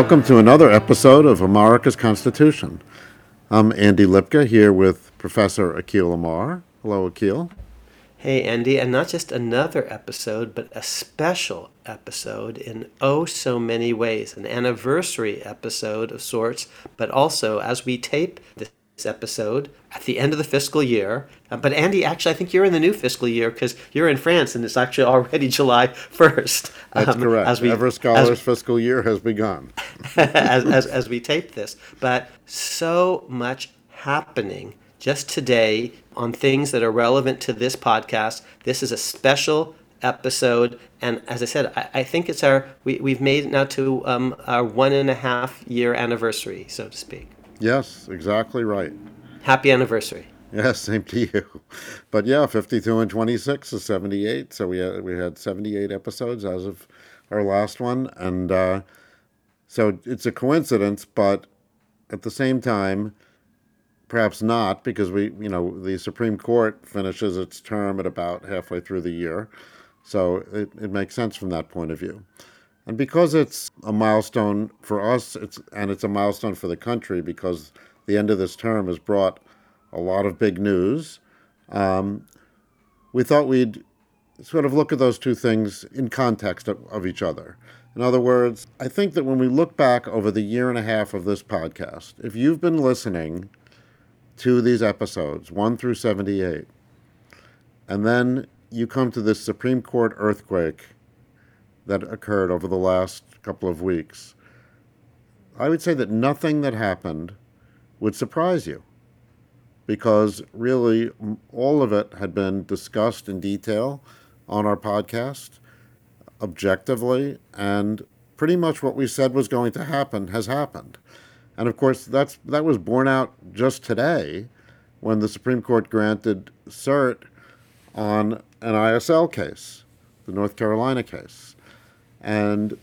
Welcome to another episode of America's Constitution. I'm Andy Lipka here with Professor Akhil Amar. Hello, Akhil. Hey, Andy, and not just another episode, but a special episode in oh so many ways, an anniversary episode of sorts, but also as we tape this episode at the end of the fiscal year. Uh, but Andy, actually, I think you're in the new fiscal year because you're in France and it's actually already July 1st. That's um, correct. As we, Ever Scholars as, fiscal year has begun. as, as, as we tape this. But so much happening just today on things that are relevant to this podcast. This is a special episode. And as I said, I, I think it's our, we, we've made it now to um, our one and a half year anniversary, so to speak. Yes, exactly right. Happy anniversary. Yes, same to you. But yeah, 52 and 26 is 78. So we had, we had 78 episodes as of our last one. And uh, so it's a coincidence, but at the same time, perhaps not, because we, you know, the Supreme Court finishes its term at about halfway through the year. So it, it makes sense from that point of view. And because it's a milestone for us, it's and it's a milestone for the country because the end of this term has brought a lot of big news. Um, we thought we'd sort of look at those two things in context of, of each other. In other words, I think that when we look back over the year and a half of this podcast, if you've been listening to these episodes, 1 through 78, and then you come to this Supreme Court earthquake that occurred over the last couple of weeks, I would say that nothing that happened would surprise you because really all of it had been discussed in detail on our podcast objectively and pretty much what we said was going to happen has happened. And of course that's that was borne out just today when the Supreme Court granted cert on an ISL case, the North Carolina case. And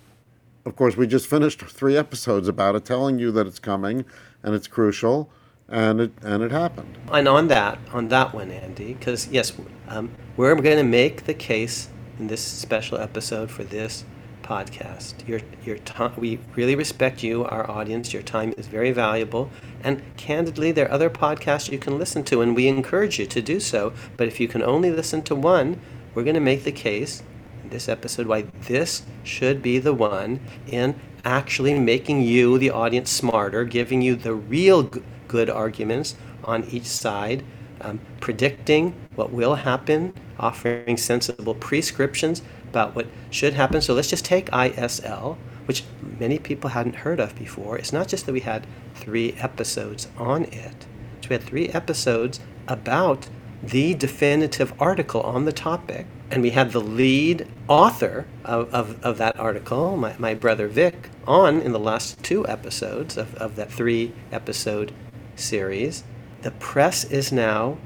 of course, we just finished three episodes about it, telling you that it's coming and it's crucial, and it and it happened. And on that, on that one, Andy, because yes, um, we're going to make the case in this special episode for this podcast. Your your time, we really respect you, our audience. Your time is very valuable, and candidly, there are other podcasts you can listen to, and we encourage you to do so. But if you can only listen to one, we're going to make the case this episode why this should be the one in actually making you, the audience, smarter, giving you the real g- good arguments on each side, um, predicting what will happen, offering sensible prescriptions about what should happen. So let's just take ISL, which many people hadn't heard of before. It's not just that we had three episodes on it, we had three episodes about the definitive article on the topic and we had the lead author of, of, of that article, my, my brother Vic, on in the last two episodes of, of that three episode series. The press is now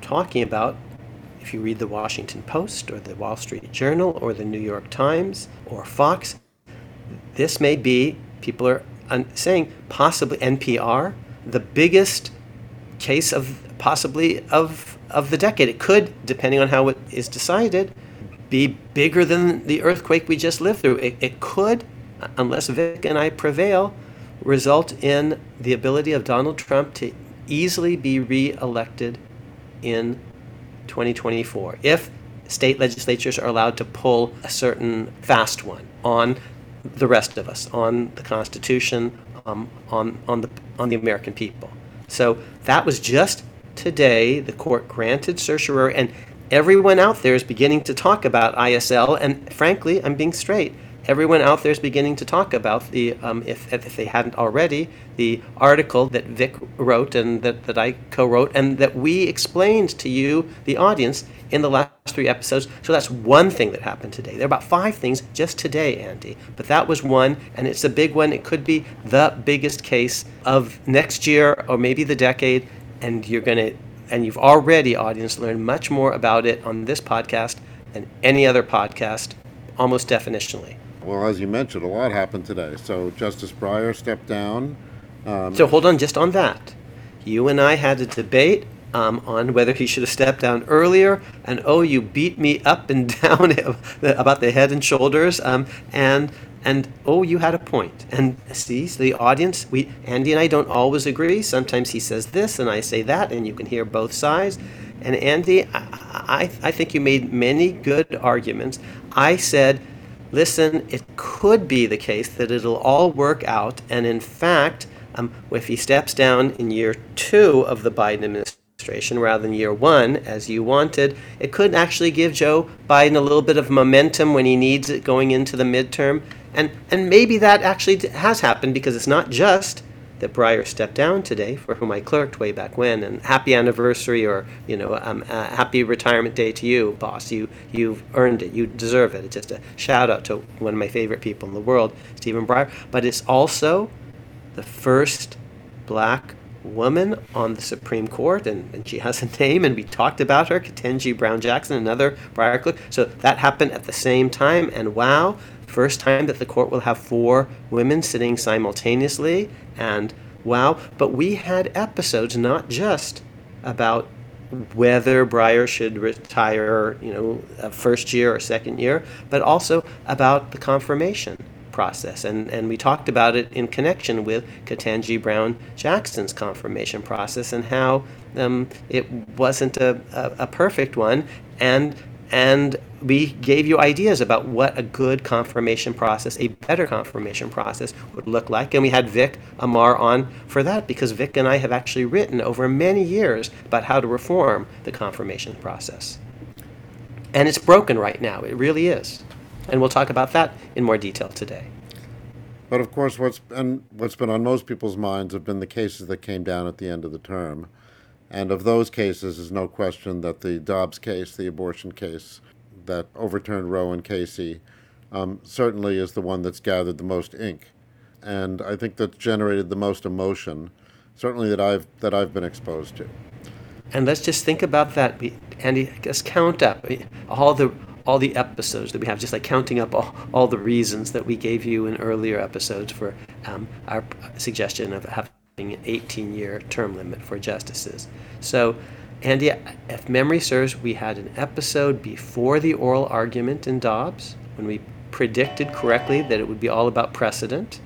talking about, if you read the Washington Post or the Wall Street Journal or the New York Times or Fox, this may be, people are saying, possibly NPR, the biggest case of possibly of of the decade. It could, depending on how it is decided, be bigger than the earthquake we just lived through. It, it could, unless Vic and I prevail, result in the ability of Donald Trump to easily be re-elected in 2024 if state legislatures are allowed to pull a certain fast one on the rest of us, on the Constitution, um, on on the on the American people. So that was just today, the court granted certiorari, and everyone out there is beginning to talk about ISL. And frankly, I'm being straight. Everyone out there is beginning to talk about the, um, if, if they hadn't already, the article that Vic wrote and that, that I co wrote, and that we explained to you, the audience, in the last three episodes. So that's one thing that happened today. There are about five things just today, Andy. But that was one, and it's a big one. It could be the biggest case of next year or maybe the decade and you're going to and you've already audience learned much more about it on this podcast than any other podcast almost definitionally well as you mentioned a lot happened today so justice breyer stepped down um, so hold on just on that you and i had a debate um, on whether he should have stepped down earlier. And oh, you beat me up and down about the head and shoulders. Um, and and oh, you had a point. And see, the audience, we Andy and I don't always agree. Sometimes he says this and I say that, and you can hear both sides. And Andy, I, I, I think you made many good arguments. I said, listen, it could be the case that it'll all work out, and in fact, um, if he steps down in year two of the Biden administration rather than year one, as you wanted, it could actually give Joe Biden a little bit of momentum when he needs it going into the midterm. And, and maybe that actually has happened because it's not just that Breyer stepped down today, for whom I clerked way back when, and happy anniversary or you know um, uh, happy retirement day to you, boss. You you've earned it. You deserve it. It's just a shout out to one of my favorite people in the world, Stephen Breyer. But it's also the first black woman on the Supreme Court, and, and she has a name, and we talked about her, Ketanji Brown Jackson, another Breyer clerk. So that happened at the same time, and wow, first time that the court will have four women sitting simultaneously, and wow. But we had episodes not just about whether Breyer should retire, you know, first year or second year, but also about the confirmation process. And, and we talked about it in connection with Ketanji Brown Jackson's confirmation process and how um, it wasn't a, a, a perfect one. And and we gave you ideas about what a good confirmation process, a better confirmation process would look like. And we had Vic Amar on for that because Vic and I have actually written over many years about how to reform the confirmation process. And it's broken right now, it really is. And we'll talk about that in more detail today. But of course, what's been, what's been on most people's minds have been the cases that came down at the end of the term. And of those cases, there's no question that the Dobbs case, the abortion case that overturned Roe and Casey, um, certainly is the one that's gathered the most ink, and I think that's generated the most emotion, certainly that I've that I've been exposed to. And let's just think about that, Andy. Just count up all the all the episodes that we have, just like counting up all, all the reasons that we gave you in earlier episodes for um, our suggestion of having an 18 year term limit for justices. So, Andy, if memory serves, we had an episode before the oral argument in Dobbs when we predicted correctly that it would be all about precedent,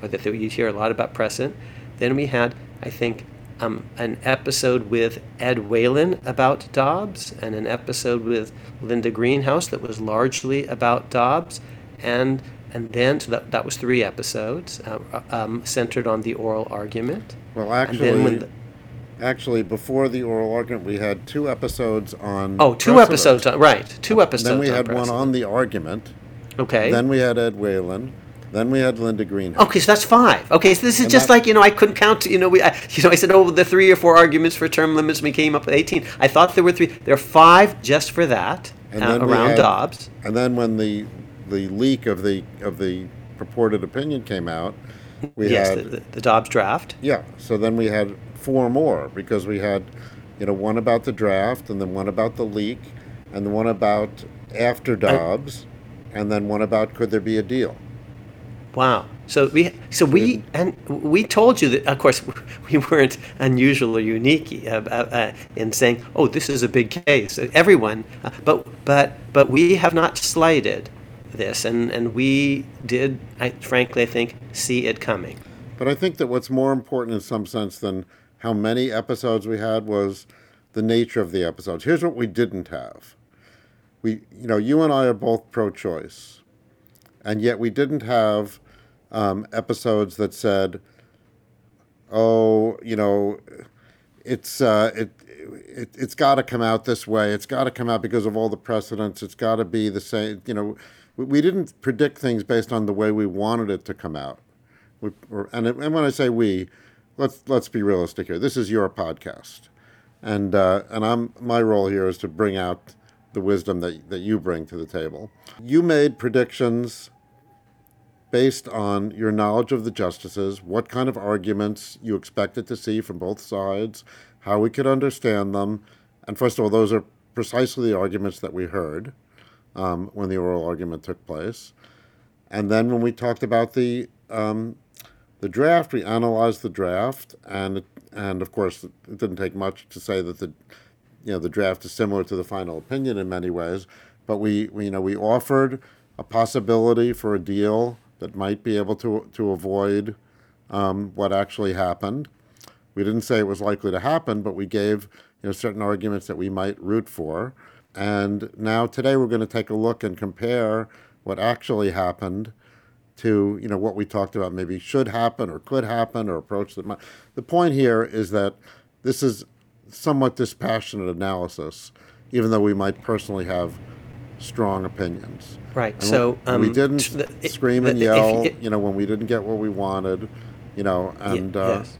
or that you'd hear a lot about precedent. Then we had, I think, um, an episode with Ed Whelan about Dobbs, and an episode with Linda Greenhouse that was largely about Dobbs, and and then so that, that was three episodes uh, um, centered on the oral argument. Well, actually, the, actually, before the oral argument, we had two episodes on. Oh, two precedent. episodes on right, two episodes. Then we had on one on the argument. Okay. Then we had Ed Whelan. Then we had Linda Green. Okay, so that's five. Okay, so this is and just like you know I couldn't count. You know we, I, you know I said oh the three or four arguments for term limits. We came up with eighteen. I thought there were three. There are five just for that uh, around had, Dobbs. And then when the the leak of the of the purported opinion came out, we yes, had the, the, Dobbs draft. Yeah. So then we had four more because we had, you know, one about the draft, and then one about the leak, and the one about after Dobbs, I, and then one about could there be a deal. Wow. So we, so we, and we told you that. Of course, we weren't unusual or unique uh, uh, uh in saying, "Oh, this is a big case." Everyone, uh, but but but we have not slighted this, and, and we did, I, frankly, I think, see it coming. But I think that what's more important in some sense than how many episodes we had was the nature of the episodes. Here's what we didn't have. We, you know, you and I are both pro-choice, and yet we didn't have um, episodes that said, "Oh, you know, it's uh, it, it it's got to come out this way. It's got to come out because of all the precedents. It's got to be the same. You know, we didn't predict things based on the way we wanted it to come out. We, and, and when I say we, let's let's be realistic here. This is your podcast, and uh, and I'm my role here is to bring out the wisdom that that you bring to the table. You made predictions based on your knowledge of the justices, what kind of arguments you expected to see from both sides, how we could understand them, and first of all, those are precisely the arguments that we heard um, when the oral argument took place. And then when we talked about the um, the draft, we analyzed the draft, and and of course, it didn't take much to say that the you know the draft is similar to the final opinion in many ways. But we, we you know we offered a possibility for a deal that might be able to to avoid um, what actually happened. We didn't say it was likely to happen, but we gave you know certain arguments that we might root for. And now today we're going to take a look and compare what actually happened to you know what we talked about maybe should happen or could happen or approach that might. The point here is that this is somewhat dispassionate analysis, even though we might personally have strong opinions. Right. And so we, um, we didn't the- scream and the- yell, it- you know, when we didn't get what we wanted, you know, and uh, yes.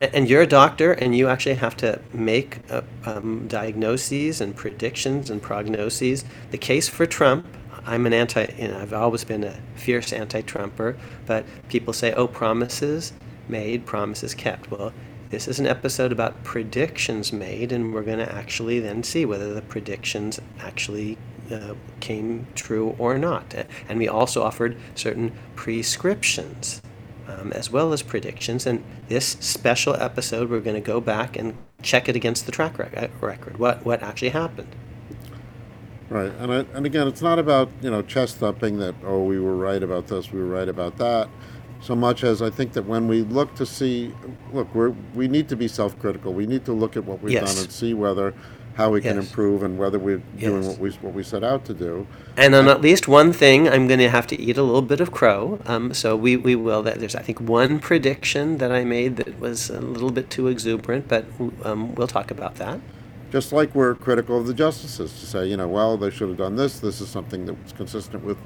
And you're a doctor, and you actually have to make uh, um, diagnoses and predictions and prognoses. The case for Trump, I'm an anti. You know, I've always been a fierce anti-Trumper, but people say, "Oh, promises made, promises kept." Well, this is an episode about predictions made, and we're going to actually then see whether the predictions actually uh, came true or not. And we also offered certain prescriptions um, as well as predictions. And this special episode, we're going to go back and check it against the track rec- uh, record. What what actually happened? Right, and I, and again, it's not about you know chest thumping that oh we were right about this, we were right about that, so much as I think that when we look to see, look, we we need to be self-critical. We need to look at what we've Yes. done and see whether how we can Yes. improve and whether we're doing Yes. what we what we set out to do. And on at least one thing, I'm going to have to eat a little bit of crow. Um, so we, we will. That there's I think one prediction that I made that was a little bit too exuberant, but um, we'll talk about that. Just like we're critical of the justices to say, you know, well, they should have done this. This is something that was consistent with,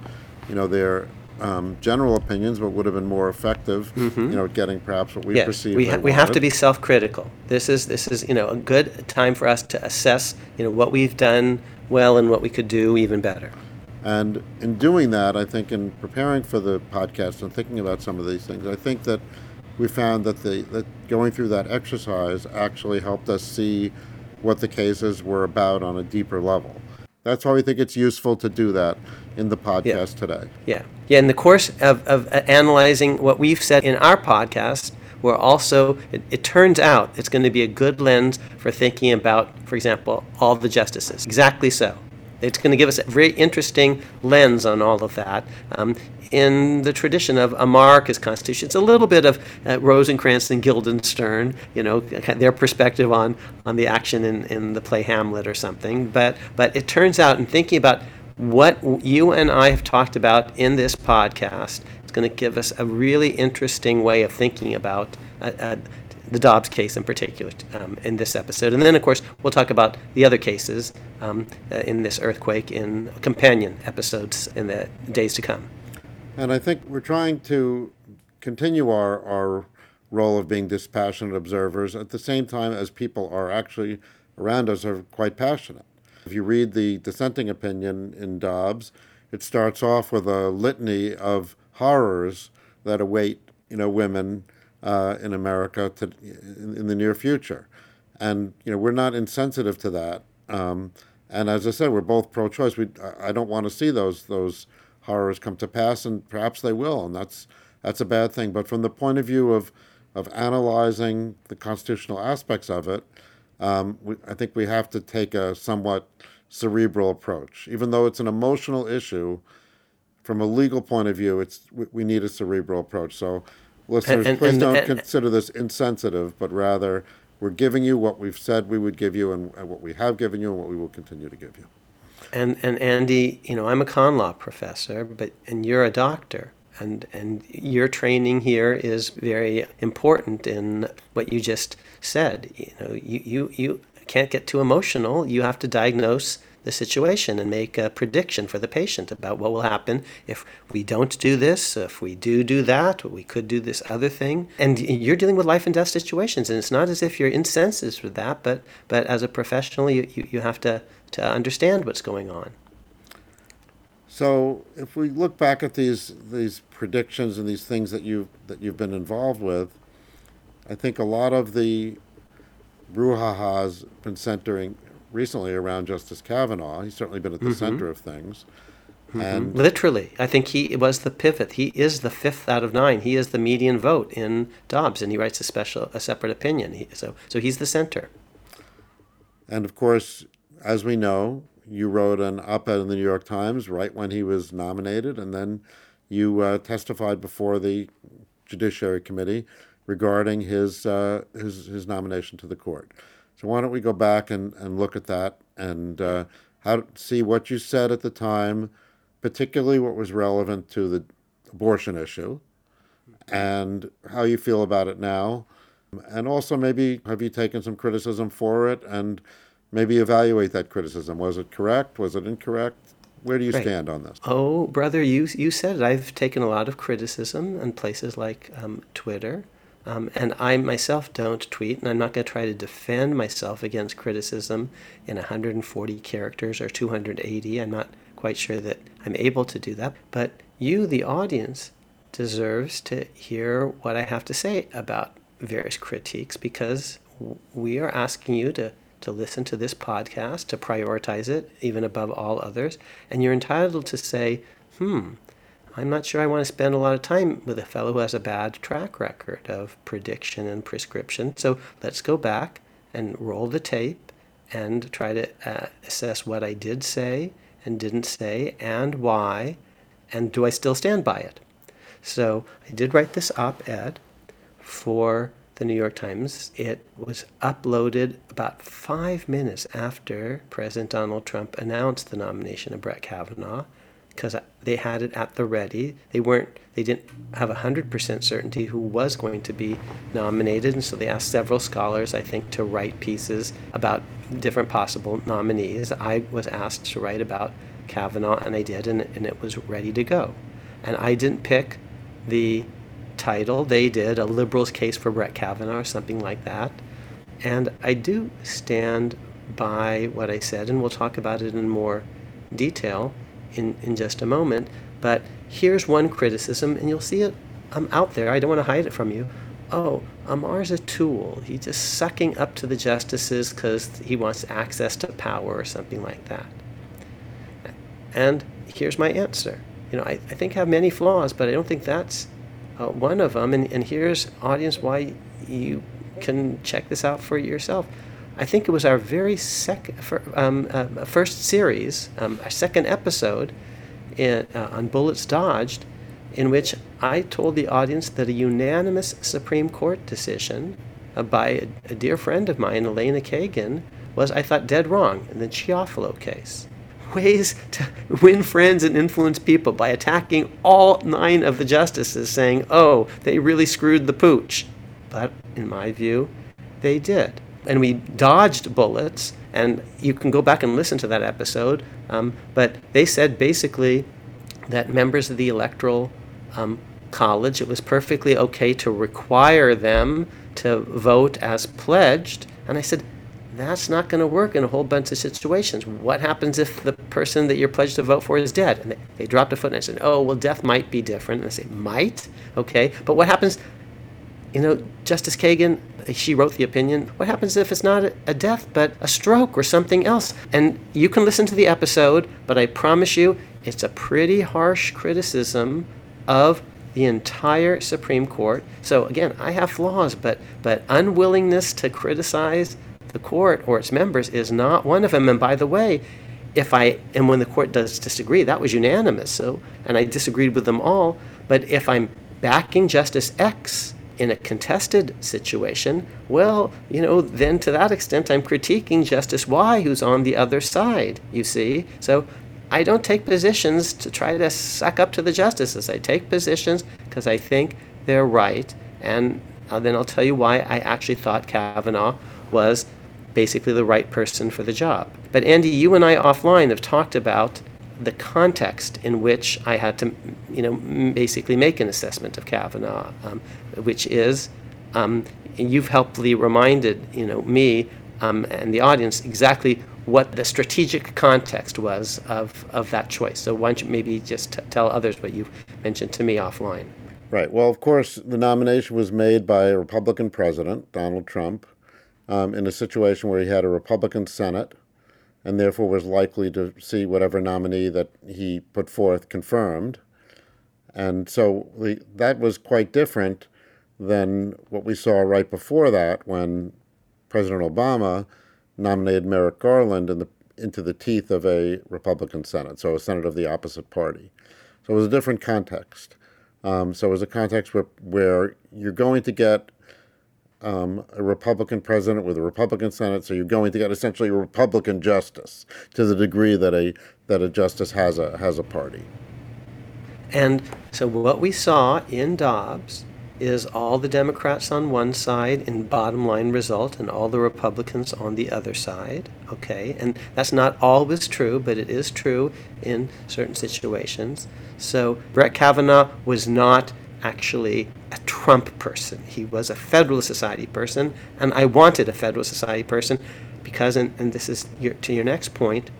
you know, their um, general opinions, but would have been more effective, you know, at getting perhaps what we Mm-hmm. Yes, perceive. we, ha- we have to be self-critical. This is this is you know a good time for us to assess you know what we've done well and what we could do even better. And in doing that, I think in preparing for the podcast and thinking about some of these things, I think that we found that the that going through that exercise actually helped us see what the cases were about on a deeper level. That's why we think it's useful to do that in the podcast today. Yeah, yeah. In the course of, of uh, analyzing what we've said in our podcast, we're also it, it turns out it's going to be a good lens for thinking about, for example, all the justices. Exactly so. It's going to give us a very interesting lens on all of that. Um, in the tradition of a monarchist constitution, it's a little bit of uh, Rosencrantz and Guildenstern, you know, their perspective on, on the action in, in the play Hamlet or something. But, but it turns out, in thinking about what you and I have talked about in this podcast, it's going to give us a really interesting way of thinking about uh, uh, the Dobbs case in particular um, in this episode. And then, of course, we'll talk about the other cases um, uh, in this earthquake in companion episodes in the days to come. And I think we're trying to continue our, our role of being dispassionate observers at the same time as people are actually around us are quite passionate. If you read the dissenting opinion in Dobbs, it starts off with a litany of horrors that await you know women uh, in America to, in, in the near future, and you know we're not insensitive to that. Um, and as I said, we're both pro-choice. We I don't want to see those those horrors come to pass, and perhaps they will, and that's that's a bad thing. But from the point of view of of analyzing the constitutional aspects of it, um, we, I think we have to take a somewhat cerebral approach, even though it's an emotional issue. From a legal point of view, it's we, we need a cerebral approach. So, listeners, and- please and- don't consider this insensitive, but rather we're giving you what we've said we would give you, and, and what we have given you, and what we will continue to give you. And and Andy, you know, I'm a con law professor, but and you're a doctor. And, and your training here is very important in what you just said. You know, you, you, you can't get too emotional. You have to diagnose the situation and make a prediction for the patient about what will happen if we don't do this, if we do do that, we could do this other thing. And you're dealing with life and death situations, and it's not as if you're insensitive to that, but but as a professional, you, you, have to, to understand what's going on. So, if we look back at these these predictions and these things that you that you've been involved with, I think a lot of the brouhaha has been centering recently around Justice Kavanaugh. He's certainly been at the center of things, and Literally, I think he was the pivot. He is the fifth out of nine. He is the median vote in Dobbs, and he writes a special, a separate opinion. He, so, so he's the center. and of course, as we know, you wrote an op-ed in the New York Times right when he was nominated, and then you uh, testified before the Judiciary Committee regarding his, uh, his, his nomination to the court. So why don't we go back and, and look at that and uh, how see what you said at the time, particularly what was relevant to the abortion issue, and how you feel about it now, and also maybe have you taken some criticism for it and maybe evaluate that criticism. Was it correct? Was it incorrect? Where do you Right. stand on this? Oh, brother, you you said it. I've taken a lot of criticism in places like um, Twitter, um, and I myself don't tweet, and I'm not going to try to defend myself against criticism in 140 characters or 280. I'm not quite sure that I'm able to do that. But you, the audience, deserves to hear what I have to say about various critiques because we are asking you to to listen to this podcast, to prioritize it even above all others, and you're entitled to say, "Hmm, I'm not sure I want to spend a lot of time with a fellow who has a bad track record of prediction and prescription. So let's go back and roll the tape and try to uh, assess what I did say and didn't say and why, and do I still stand by it? So I did write this op ed for the New York Times. It was uploaded about five minutes after President Donald Trump announced the nomination of Brett Kavanaugh because they had it at the ready. They weren't, they didn't have 100% certainty who was going to be nominated, and so they asked several scholars, I think, to write pieces about different possible nominees. I was asked to write about Kavanaugh, and I did, and, and it was ready to go. And I didn't pick the title. They did, A Liberal's Case for Brett Kavanaugh, or something like that. And I do stand by what I said, and we'll talk about it in more detail in, in just a moment. But here's one criticism, and you'll see it um, out there. I don't want to hide it from you. Oh, Amar's a tool. He's just sucking up to the justices because he wants access to power or something like that. And here's my answer. You know, I, I think I have many flaws, but I don't think that's uh, one of them. And, and here's, audience, why you can check this out for yourself. I think it was our very sec- fir- um, uh, first series, um, our second episode in, uh, on Bullets Dodged, in which I told the audience that a unanimous Supreme Court decision uh, by a, a dear friend of mine, Elena Kagan, was, I thought, dead wrong in the Chiafalo case ways to win friends and influence people by attacking all nine of the justices, saying, oh, they really screwed the pooch. But in my view, they did. And we dodged bullets, and you can go back and listen to that episode. Um, but they said basically that members of the Electoral um, College, it was perfectly okay to require them to vote as pledged. And I said, that's not going to work in a whole bunch of situations. What happens if the person that you're pledged to vote for is dead? And they, they dropped a foot and I said, oh, well, death might be different. And I say, might? Okay. But what happens, you know, Justice Kagan, she wrote the opinion. What happens if it's not a, death, but a stroke or something else? And you can listen to the episode, but I promise you, it's a pretty harsh criticism of the entire Supreme Court. So again, I have flaws, but but unwillingness to criticize the court or its members is not one of them. And by the way, if I and when the court does disagree, that was unanimous. So and I disagreed with them all. But if I'm backing Justice X in a contested situation, well, you know, then to that extent, I'm critiquing Justice Y, who's on the other side. You see, so. I don't take positions to try to suck up to the justices. I take positions because I think they're right, and uh, then I'll tell you why I actually thought Kavanaugh was basically the right person for the job. But Andy, you and I offline have talked about the context in which I had to, you know, basically make an assessment of Kavanaugh, um, which is, um, you've helpfully reminded, you know, me um, and the audience exactly what the strategic context was of, of that choice. So why don't you maybe just t- tell others what you mentioned to me offline? Right. Well, of course, the nomination was made by a Republican president, Donald Trump, um, in a situation where he had a Republican Senate and therefore was likely to see whatever nominee that he put forth confirmed. And so the, that was quite different than what we saw right before that when President Obama nominated Merrick Garland in the, into the teeth of a Republican Senate, so a Senate of the opposite party. So it was a different context. Um, so it was a context where, where you're going to get um, a Republican president with a Republican Senate, so you're going to get essentially a Republican justice to the degree that a that a justice has a has a party. And so what we saw in Dobbs is all the Democrats on one side in bottom line result and all the Republicans on the other side. Okay, and that's not always true, but it is true in certain situations. So Brett Kavanaugh was not actually a Trump person. He was a Federalist Society person, and I wanted a Federalist Society person because, and, and this is your, to your next point,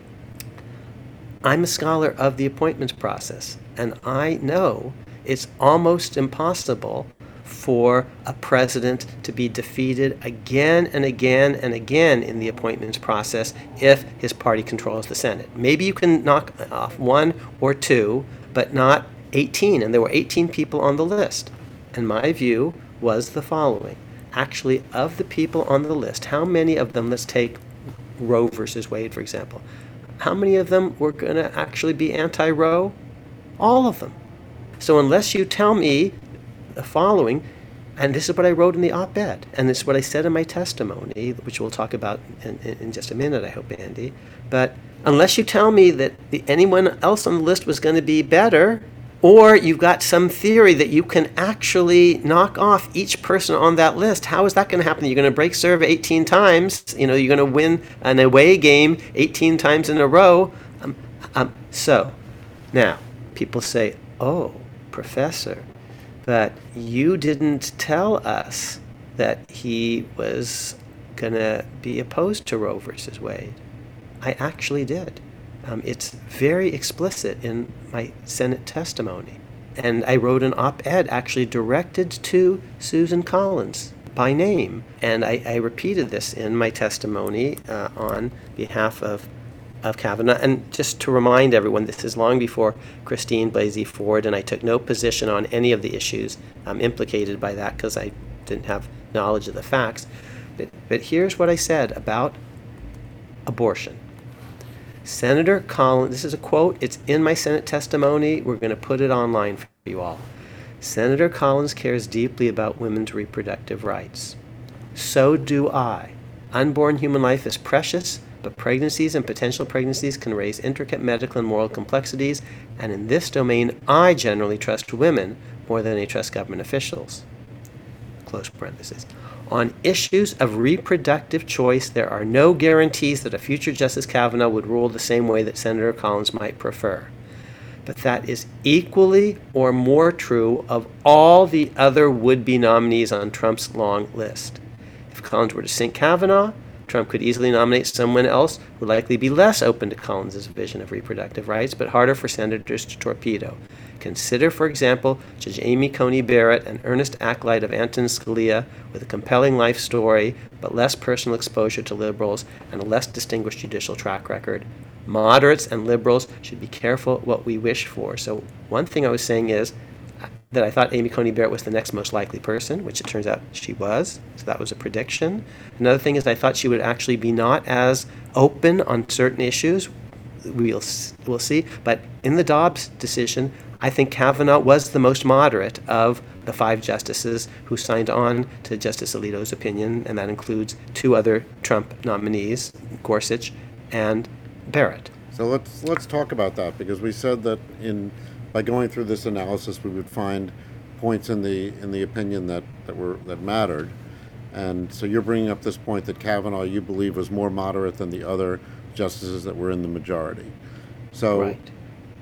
I'm a scholar of the appointments process, and I know it's almost impossible for a president to be defeated again and again and again in the appointments process if his party controls the Senate. Maybe you can knock off one or two, but not 18. And there were 18 people on the list. And my view was the following actually, of the people on the list, how many of them, let's take Roe versus Wade, for example, how many of them were going to actually be anti Roe? All of them. So unless you tell me the following, and this is what I wrote in the op ed, and this is what I said in my testimony, which we'll talk about in, in, in just a minute, I hope, Andy. But unless you tell me that the, anyone else on the list was going to be better, or you've got some theory that you can actually knock off each person on that list, how is that going to happen? You're going to break serve 18 times, you know, you're going to win an away game 18 times in a row. Um, um, so, now, people say, oh, professor, that you didn't tell us that he was going to be opposed to Roe versus Wade. I actually did. Um, it's very explicit in my Senate testimony. And I wrote an op ed actually directed to Susan Collins by name. And I, I repeated this in my testimony uh, on behalf of of Kavanaugh. And just to remind everyone, this is long before Christine Blasey Ford, and I took no position on any of the issues um, implicated by that because I didn't have knowledge of the facts. But, but here's what I said about abortion. Senator Collins, this is a quote, it's in my Senate testimony. We're going to put it online for you all. Senator Collins cares deeply about women's reproductive rights. So do I. Unborn human life is precious but pregnancies and potential pregnancies can raise intricate medical and moral complexities, and in this domain, I generally trust women more than I trust government officials. Close parenthesis. On issues of reproductive choice, there are no guarantees that a future Justice Kavanaugh would rule the same way that Senator Collins might prefer. But that is equally or more true of all the other would be nominees on Trump's long list. If Collins were to sink Kavanaugh, Trump could easily nominate someone else who would likely be less open to Collins' vision of reproductive rights, but harder for senators to torpedo. Consider, for example, Judge Amy Coney Barrett, an earnest acolyte of Antonin Scalia with a compelling life story, but less personal exposure to liberals and a less distinguished judicial track record. Moderates and liberals should be careful what we wish for. So, one thing I was saying is uh, that I thought Amy Coney Barrett was the next most likely person, which it turns out she was. So that was a prediction. Another thing is I thought she would actually be not as open on certain issues. We'll we'll see. But in the Dobbs decision, I think Kavanaugh was the most moderate of the five justices who signed on to Justice Alito's opinion, and that includes two other Trump nominees, Gorsuch and Barrett. So let's let's talk about that because we said that in by going through this analysis, we would find points in the in the opinion that, that were that mattered. And so you're bringing up this point that Kavanaugh, you believe, was more moderate than the other justices that were in the majority. So, right.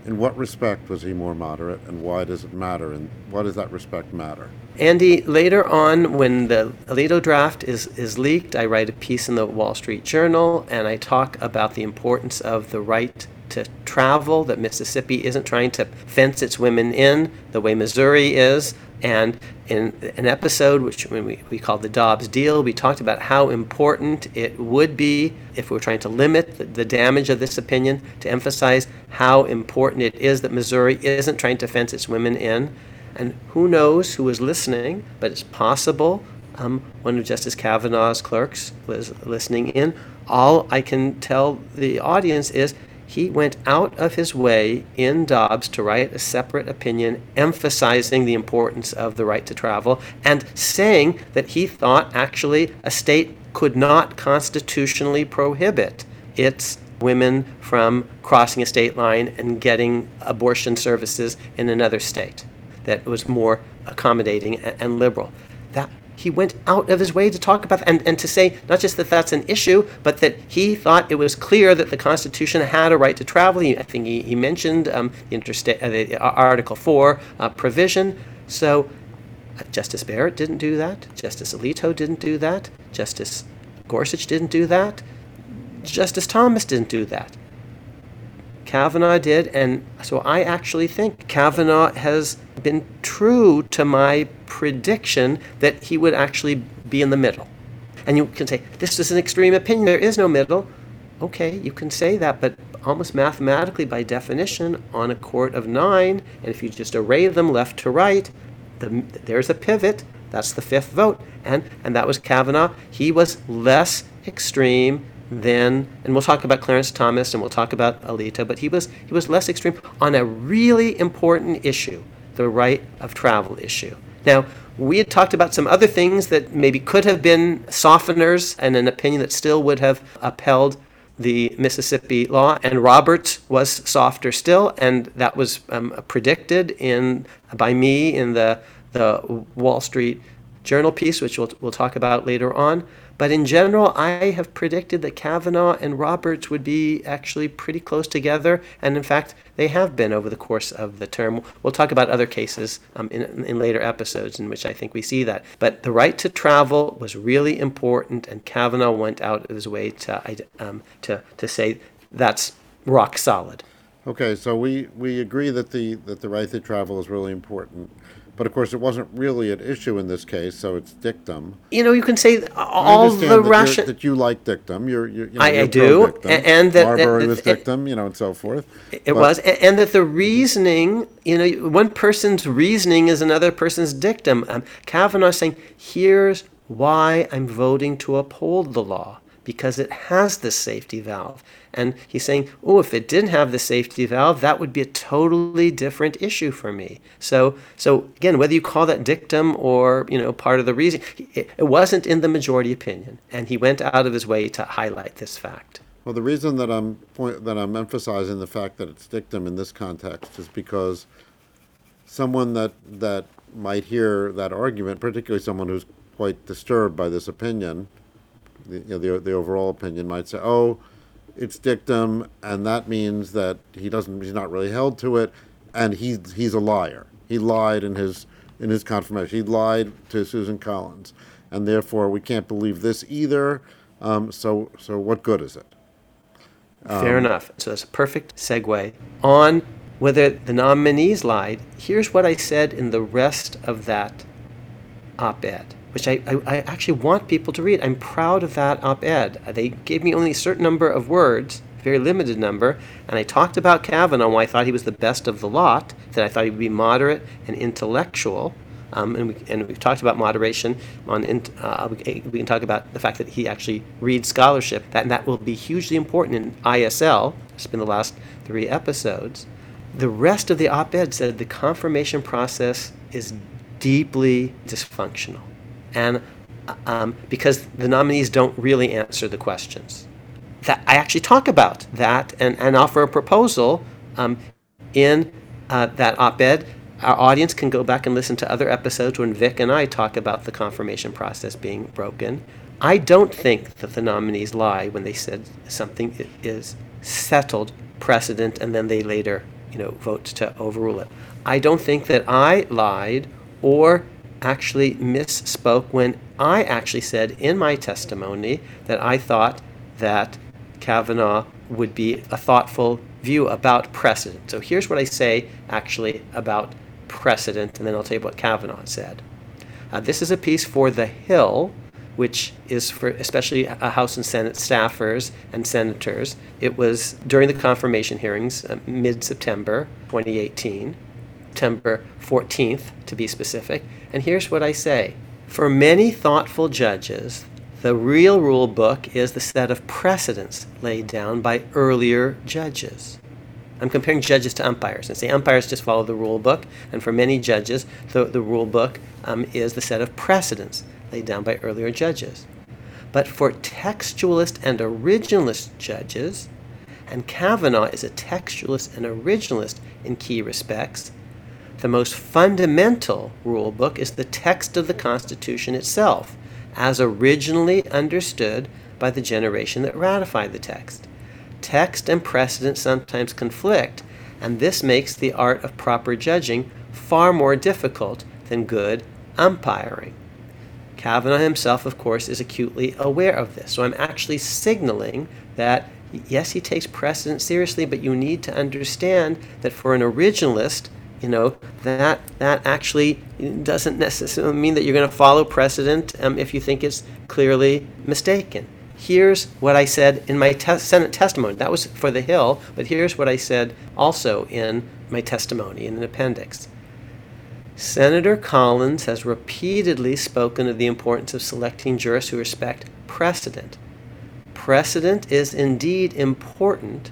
in what respect was he more moderate, and why does it matter, and why does that respect matter? Andy, later on, when the Alito draft is, is leaked, I write a piece in the Wall Street Journal, and I talk about the importance of the right to travel, that Mississippi isn't trying to fence its women in the way Missouri is. And in an episode which we, we called the Dobbs deal, we talked about how important it would be if we were trying to limit the, the damage of this opinion, to emphasize how important it is that Missouri isn't trying to fence its women in. And who knows who was listening, but it's possible um, one of Justice Kavanaugh's clerks was listening in. All I can tell the audience is he went out of his way in Dobbs to write a separate opinion emphasizing the importance of the right to travel and saying that he thought actually a state could not constitutionally prohibit its women from crossing a state line and getting abortion services in another state that was more accommodating and liberal. He went out of his way to talk about and, and to say not just that that's an issue, but that he thought it was clear that the Constitution had a right to travel. He, I think he, he mentioned um, the, uh, the uh, Article 4 uh, provision. So uh, Justice Barrett didn't do that. Justice Alito didn't do that. Justice Gorsuch didn't do that. Justice Thomas didn't do that. Kavanaugh did, and so I actually think Kavanaugh has been true to my prediction that he would actually be in the middle. And you can say, this is an extreme opinion, there is no middle. Okay, you can say that, but almost mathematically, by definition, on a court of nine, and if you just array them left to right, the, there's a pivot. That's the fifth vote. And, and that was Kavanaugh. He was less extreme then, and we'll talk about Clarence Thomas and we'll talk about Alito, but he was he was less extreme on a really important issue, the right of travel issue. Now, we had talked about some other things that maybe could have been softeners and an opinion that still would have upheld the Mississippi law, and Roberts was softer still, and that was um, predicted in by me in the the Wall Street Journal piece, which we'll, we'll talk about later on. But in general, I have predicted that Kavanaugh and Roberts would be actually pretty close together. And in fact, they have been over the course of the term. We'll talk about other cases um, in, in later episodes in which I think we see that. But the right to travel was really important, and Kavanaugh went out of his way to, um, to, to say that's rock solid. Okay, so we, we agree that the that the right to travel is really important. But of course, it wasn't really an issue in this case, so it's dictum. You know, you can say all the Russian that you like dictum. You're, you're you know, I, I do, and, and that Marbury was dictum, you know, and so forth. It but, was, and, and, that the reasoning, you know, one person's reasoning is another person's dictum. Um, Kavanaugh saying, "Here's why I'm voting to uphold the law." because it has this safety valve. And he's saying, oh, if it didn't have the safety valve, that would be a totally different issue for me. So, so again, whether you call that dictum or you know part of the reason, it, it wasn't in the majority opinion, and he went out of his way to highlight this fact. Well, the reason that I'm point, that I'm emphasizing the fact that it's dictum in this context is because someone that that might hear that argument, particularly someone who's quite disturbed by this opinion, the, you know, the, the overall opinion might say, oh, it's dictum, and that means that he doesn't, he's not really held to it, and he's he's a liar. He lied in his in his confirmation. He lied to Susan Collins, and therefore we can't believe this either. Um, so so what good is it? Fair um, enough. So that's a perfect segue on whether the nominees lied. Here's what I said in the rest of that op-ed which I, I, I, actually want people to read. I'm proud of that op ed. They gave me only a certain number of words, very limited number, and I talked about Kavanaugh, why I thought he was the best of the lot, that I thought he would be moderate and intellectual. Um, and, we, and we've talked about moderation. On uh, we, we, can talk about the fact that he actually reads scholarship. That and that will be hugely important in ISL. It's been the last three episodes. The rest of the op-ed said the confirmation process is deeply dysfunctional and um, because the nominees don't really answer the questions. That I actually talk about that and, and offer a proposal um, in uh, that op-ed. Our audience can go back and listen to other episodes when Vic and I talk about the confirmation process being broken. I don't think that the nominees lie when they said something is settled precedent and then they later, you know, vote to overrule it. I don't think that I lied or actually misspoke when I actually said in my testimony that I thought that Kavanaugh would be a thoughtful view about precedent. So here's what I say actually about precedent, and then I'll tell you what Kavanaugh said. Uh, this is a piece for The Hill, which is for especially House and Senate staffers and senators. It was during the confirmation hearings, uh, mid September 2018. September 14th, to be specific. And here's what I say For many thoughtful judges, The real rule book is the set of precedents laid down by earlier judges. I'm comparing judges to umpires and say umpires just follow the rule book, and for many judges, the, the rule book um, is the set of precedents laid down by earlier judges. But for textualist and originalist judges, and Kavanaugh is a textualist and originalist in key respects, the most fundamental rule book is the text of the Constitution itself, as originally understood by the generation that ratified the text. Text and precedent sometimes conflict, and this makes the art of proper judging far more difficult than good umpiring. Kavanaugh himself, of course, is acutely aware of this. So I'm actually signaling that yes, he takes precedent seriously, but you need to understand that for an originalist, you know that that actually doesn't necessarily mean that you're going to follow precedent um, if you think it's clearly mistaken. Here's what I said in my te- Senate testimony. That was for the Hill, but here's what I said also in my testimony in an appendix. Senator Collins has repeatedly spoken of the importance of selecting jurists who respect precedent. Precedent is indeed important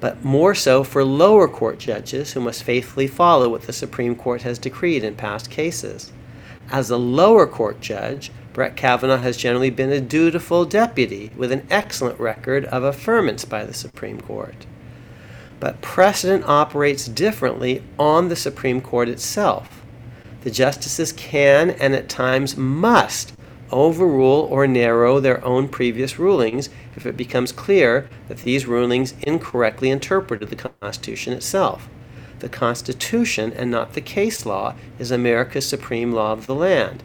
but more so for lower court judges who must faithfully follow what the Supreme Court has decreed in past cases. As a lower court judge, Brett Kavanaugh has generally been a dutiful deputy with an excellent record of affirmance by the Supreme Court. But precedent operates differently on the Supreme Court itself. The justices can and at times must overrule or narrow their own previous rulings if it becomes clear that these rulings incorrectly interpreted the Constitution itself. The Constitution, and not the case law, is America's supreme law of the land.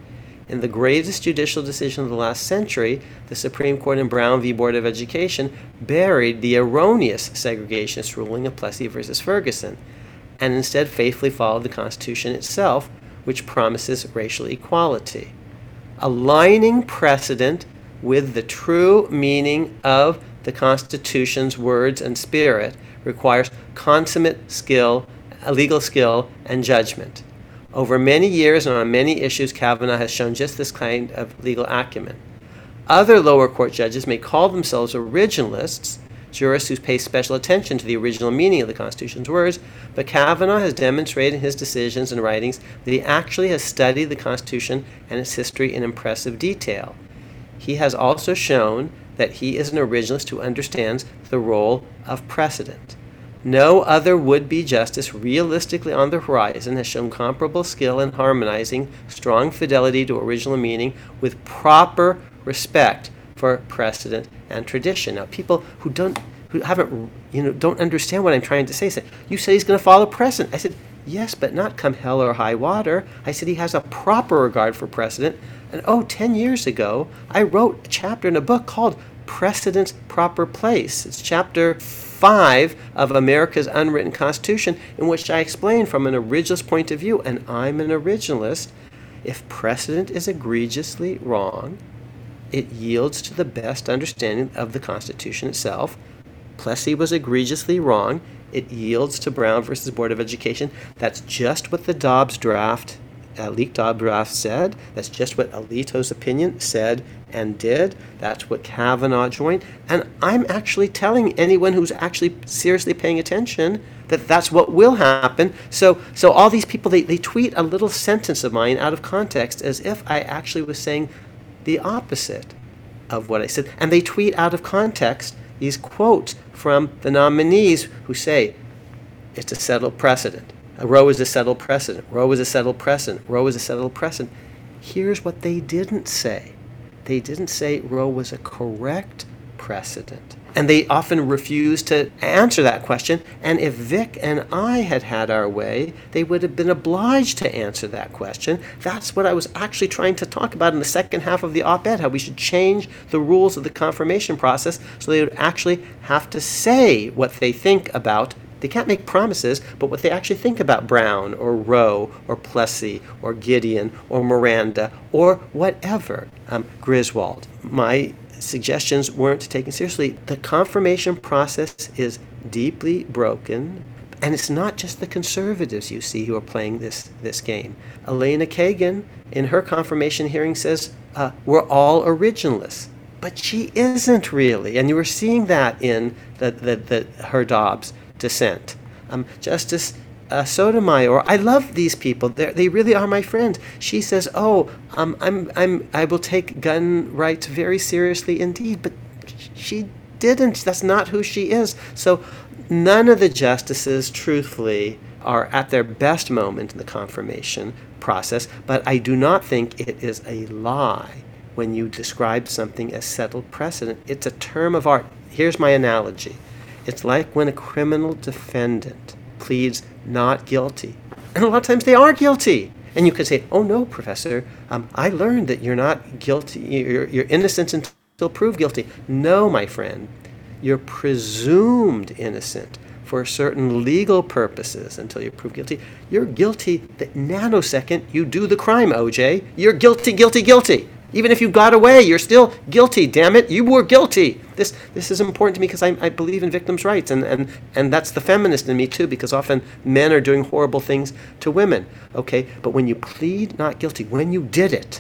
In the greatest judicial decision of the last century, the Supreme Court in Brown v. Board of Education buried the erroneous segregationist ruling of Plessy v. Ferguson and instead faithfully followed the Constitution itself, which promises racial equality aligning precedent with the true meaning of the Constitution's words and spirit requires consummate skill, uh, legal skill, and judgment. Over many years and on many issues, Kavanaugh has shown just this kind of legal acumen. Other lower court judges may call themselves originalists jurists who pay special attention to the original meaning of the Constitution's words, but Kavanaugh has demonstrated in his decisions and writings that he actually has studied the Constitution and its history in impressive detail. He has also shown that he is an originalist who understands the role of precedent. No other would be justice realistically on the horizon has shown comparable skill in harmonizing strong fidelity to original meaning with proper respect for precedent and tradition. Now, people who don't who haven't you know don't understand what I'm trying to say say you say he's going to follow precedent. I said yes, but not come hell or high water. I said he has a proper regard for precedent. And oh, 10 years ago, I wrote a chapter in a book called Precedent's Proper Place. It's chapter 5 of America's Unwritten Constitution, in which I explain from an originalist point of view, and I'm an originalist, if precedent is egregiously wrong, it yields to the best understanding of the Constitution itself. Plessy was egregiously wrong. It yields to Brown versus Board of Education. That's just what the Dobbs draft, uh, leaked Dobbs draft said. That's just what Alito's opinion said and did. That's what Kavanaugh joined. And I'm actually telling anyone who's actually seriously paying attention that that's what will happen. So, so all these people, they, they tweet a little sentence of mine out of context as if I actually was saying the opposite of what I said. And they tweet out of context these quotes from the nominees who say it's a settled precedent. Roe is a settled precedent. Roe is a settled precedent. Roe is a settled precedent. Here's what they didn't say. They didn't say Roe was a correct precedent. And they often refuse to answer that question. And if Vic and I had had our way, they would have been obliged to answer that question. That's what I was actually trying to talk about in the second half of the op ed how we should change the rules of the confirmation process so they would actually have to say what they think about they can't make promises, but what they actually think about Brown or Roe or Plessy or Gideon or Miranda or whatever, um, Griswold. My suggestions weren't taken seriously. The confirmation process is deeply broken. And it's not just the conservatives you see who are playing this, this game. Elena Kagan, in her confirmation hearing, says uh, we're all originalists. But she isn't really. And you were seeing that in the, the, the, her Dobbs dissent. Um, Justice uh, Sotomayor, I love these people. They're, they really are my friends. She says, "Oh, um, I'm, I'm, I will take gun rights very seriously indeed." But she didn't. That's not who she is. So, none of the justices, truthfully, are at their best moment in the confirmation process. But I do not think it is a lie when you describe something as settled precedent. It's a term of art. Here's my analogy. It's like when a criminal defendant pleads not guilty. And a lot of times they are guilty. And you could say, oh no, professor, um, I learned that you're not guilty, you're, you're innocent until proved guilty. No, my friend, you're presumed innocent for certain legal purposes until you're proved guilty. You're guilty the nanosecond you do the crime, OJ. You're guilty, guilty, guilty. Even if you got away, you're still guilty. Damn it, you were guilty. This this is important to me because I, I believe in victims' rights, and, and and that's the feminist in me too. Because often men are doing horrible things to women. Okay, but when you plead not guilty, when you did it,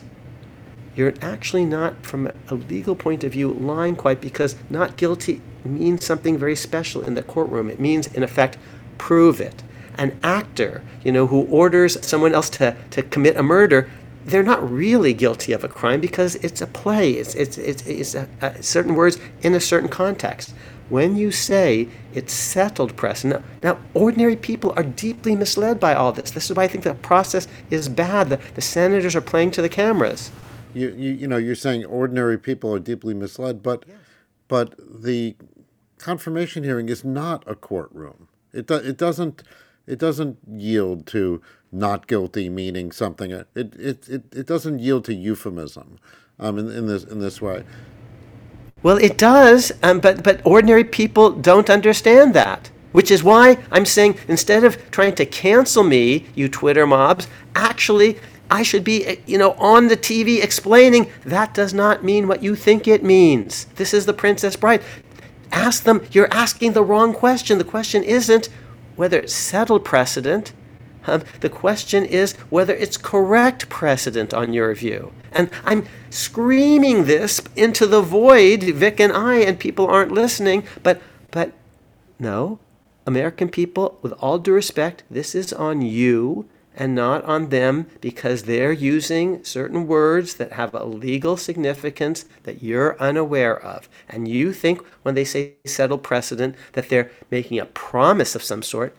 you're actually not, from a legal point of view, lying quite because not guilty means something very special in the courtroom. It means, in effect, prove it. An actor, you know, who orders someone else to, to commit a murder they're not really guilty of a crime because it's a play. It's, it's, it's, it's a, a certain words in a certain context. When you say it's settled press, now, now, ordinary people are deeply misled by all this. This is why I think the process is bad. The, the senators are playing to the cameras. You, you, you know, you're saying ordinary people are deeply misled, but, yes. but the confirmation hearing is not a courtroom. It, do, it doesn't it doesn't yield to not guilty meaning something. It it it, it doesn't yield to euphemism um, in, in this in this way. Well, it does, um, but but ordinary people don't understand that. Which is why I'm saying instead of trying to cancel me, you Twitter mobs, actually I should be, you know, on the TV explaining that does not mean what you think it means. This is the Princess Bride. Ask them, you're asking the wrong question. The question isn't whether it's settled precedent. Um, the question is whether it's correct precedent on your view. And I'm screaming this into the void, Vic and I, and people aren't listening. But, but no, American people, with all due respect, this is on you and not on them because they're using certain words that have a legal significance that you're unaware of. And you think when they say settled precedent that they're making a promise of some sort.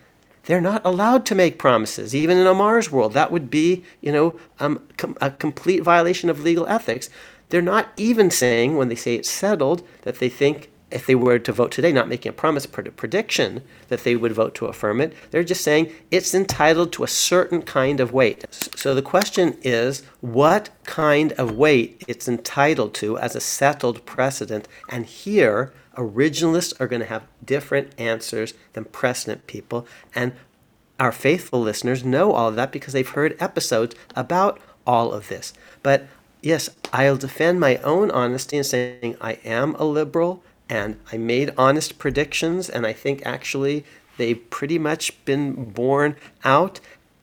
They're not allowed to make promises, even in Amar's world. That would be, you know, um, com- a complete violation of legal ethics. They're not even saying, when they say it's settled, that they think if they were to vote today, not making a promise, pred- prediction that they would vote to affirm it. They're just saying it's entitled to a certain kind of weight. So the question is what kind of weight it's entitled to as a settled precedent. And here, originalists are going to have different answers than precedent people. And our faithful listeners know all of that because they've heard episodes about all of this. But yes, I'll defend my own honesty in saying I am a liberal and I made honest predictions, and I think actually they've pretty much been borne out.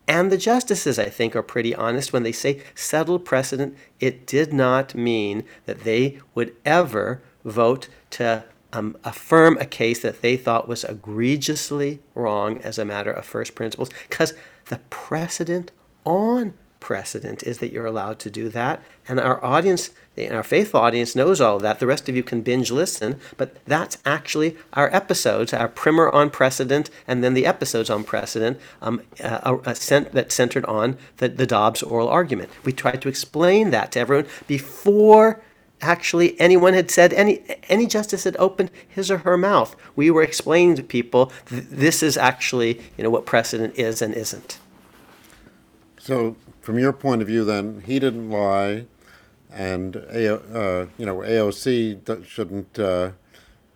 And the justices, I think, are pretty honest when they say settled precedent. It did not mean that they would ever vote to um, affirm a case that they thought was egregiously wrong as a matter of first principles, because the precedent on precedent is that you're allowed to do that. And our audience, our faithful audience, knows all of that. The rest of you can binge listen, but that's actually our episodes, our primer on precedent, and then the episodes on precedent um, uh, uh, that centered on the, the Dobbs oral argument. We tried to explain that to everyone before actually anyone had said any any justice had opened his or her mouth we were explaining to people th- this is actually you know what precedent is and isn't so from your point of view, then he didn't lie, and uh, you know AOC shouldn't uh,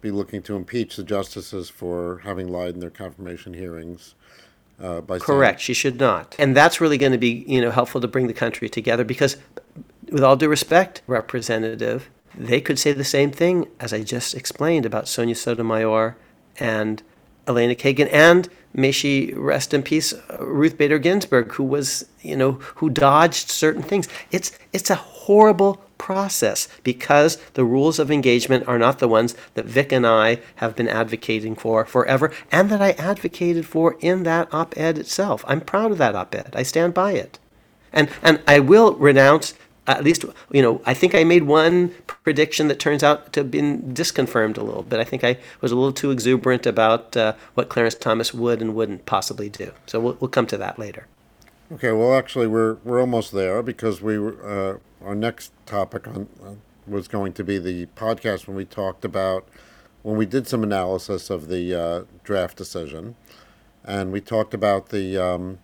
be looking to impeach the justices for having lied in their confirmation hearings. Uh, by correct, saying, she should not, and that's really going to be you know helpful to bring the country together because, with all due respect, Representative, they could say the same thing as I just explained about Sonia Sotomayor and Elena Kagan and may she rest in peace, uh, Ruth Bader Ginsburg, who was, you know, who dodged certain things. It's it's a horrible process because the rules of engagement are not the ones that Vic and I have been advocating for forever and that I advocated for in that op-ed itself. I'm proud of that op-ed. I stand by it. And and I will renounce at least you know I think I made one prediction that turns out to have been disconfirmed a little bit. I think I was a little too exuberant about uh, what Clarence Thomas would and wouldn't possibly do. So we'll, we'll come to that later. Okay, well, actually, we're we're almost there because we uh, our next topic on uh, was going to be the podcast when we talked about when we did some analysis of the uh, draft decision, and we talked about the um,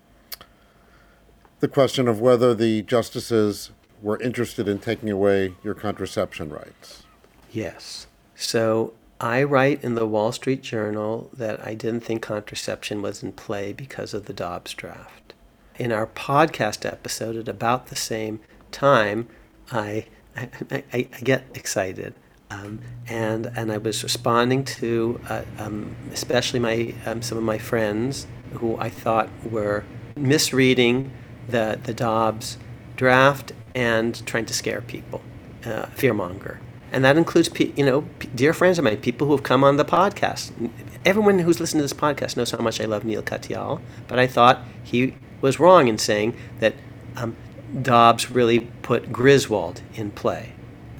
the question of whether the justices were interested in taking away your contraception rights. Yes. So I write in the Wall Street Journal that I didn't think contraception was in play because of the Dobbs draft. In our podcast episode at about the same time, I, I, I, I get excited. Um, and and I was responding to uh, um, especially my um, some of my friends who I thought were misreading the the Dobbs draft and trying to scare people, uh, fearmonger. And that includes, you know, dear friends of mine, people who have come on the podcast. Everyone who's listened to this podcast knows how much I love Neil Katyal, but I thought he was wrong in saying that um, Dobbs really put Griswold in play,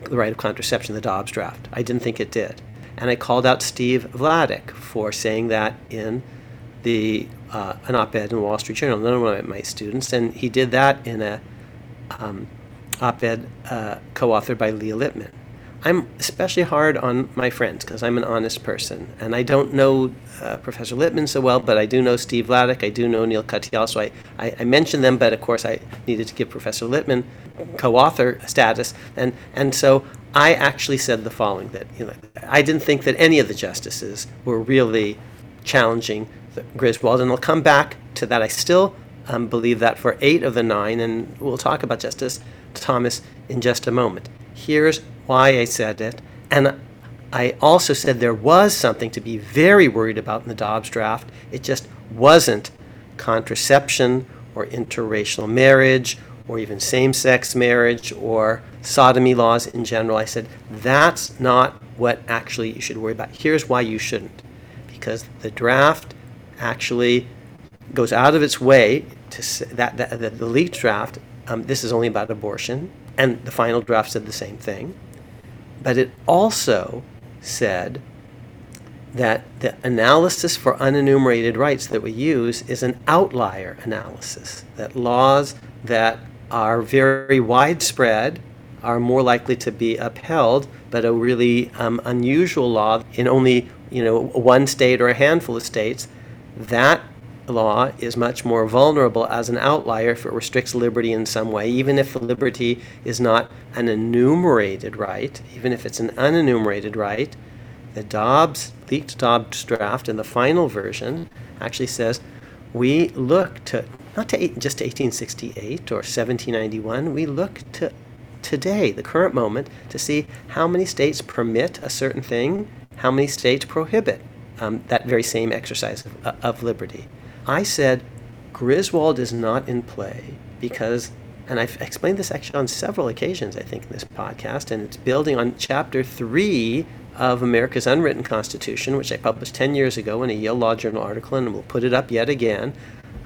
the right of contraception, the Dobbs draft. I didn't think it did. And I called out Steve Vladeck for saying that in the uh, an op-ed in the Wall Street Journal, none of my students, and he did that in a um, op-ed uh, co-authored by Leah Litman. I'm especially hard on my friends because I'm an honest person, and I don't know uh, Professor Litman so well, but I do know Steve Vladeck, I do know Neil Katyal, so I, I, I mentioned them, but of course I needed to give Professor Litman co-author status, and and so I actually said the following: that you know, I didn't think that any of the justices were really challenging Griswold, and I'll come back to that. I still um, believe that for eight of the nine, and we'll talk about Justice Thomas in just a moment. Here's why I said it. And I also said there was something to be very worried about in the Dobbs draft. It just wasn't contraception or interracial marriage or even same sex marriage or sodomy laws in general. I said that's not what actually you should worry about. Here's why you shouldn't. Because the draft actually goes out of its way to that, that, that the leaked draft um, this is only about abortion, and the final draft said the same thing. But it also said that the analysis for unenumerated rights that we use is an outlier analysis, that laws that are very widespread are more likely to be upheld, but a really um, unusual law in only you know one state or a handful of states, that law is much more vulnerable as an outlier if it restricts liberty in some way, even if the liberty is not an enumerated right, even if it's an unenumerated right. The Dobbs, leaked Dobbs draft in the final version actually says we look to, not to eight, just to 1868 or 1791, we look to today, the current moment, to see how many states permit a certain thing, how many states prohibit um, that very same exercise of, of liberty. I said Griswold is not in play because, and I've explained this actually on several occasions, I think, in this podcast, and it's building on chapter three of America's Unwritten Constitution, which I published 10 years ago in a Yale Law Journal article, and we'll put it up yet again.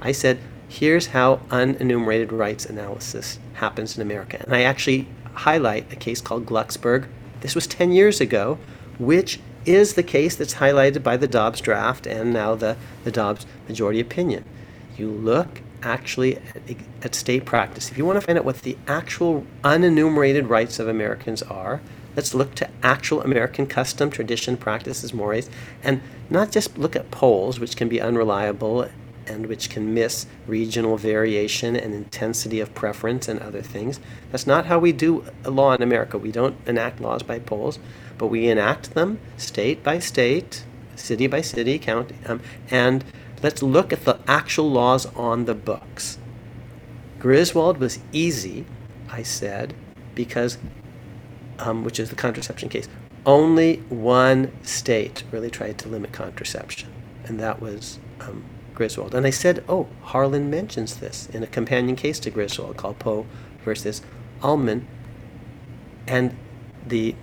I said, here's how unenumerated rights analysis happens in America. And I actually highlight a case called Glucksberg. This was 10 years ago, which is the case that's highlighted by the Dobbs draft and now the, the Dobbs majority opinion. You look actually at, at state practice. If you want to find out what the actual unenumerated rights of Americans are, let's look to actual American custom, tradition, practices, mores, and not just look at polls, which can be unreliable and which can miss regional variation and intensity of preference and other things. That's not how we do law in America. We don't enact laws by polls but we enact them state by state, city by city, county, um, and let's look at the actual laws on the books. Griswold was easy, I said, because, um, which is the contraception case, only one state really tried to limit contraception. and that was um, Griswold. And I said, oh, Harlan mentions this in a companion case to Griswold called Poe versus Ullman. And the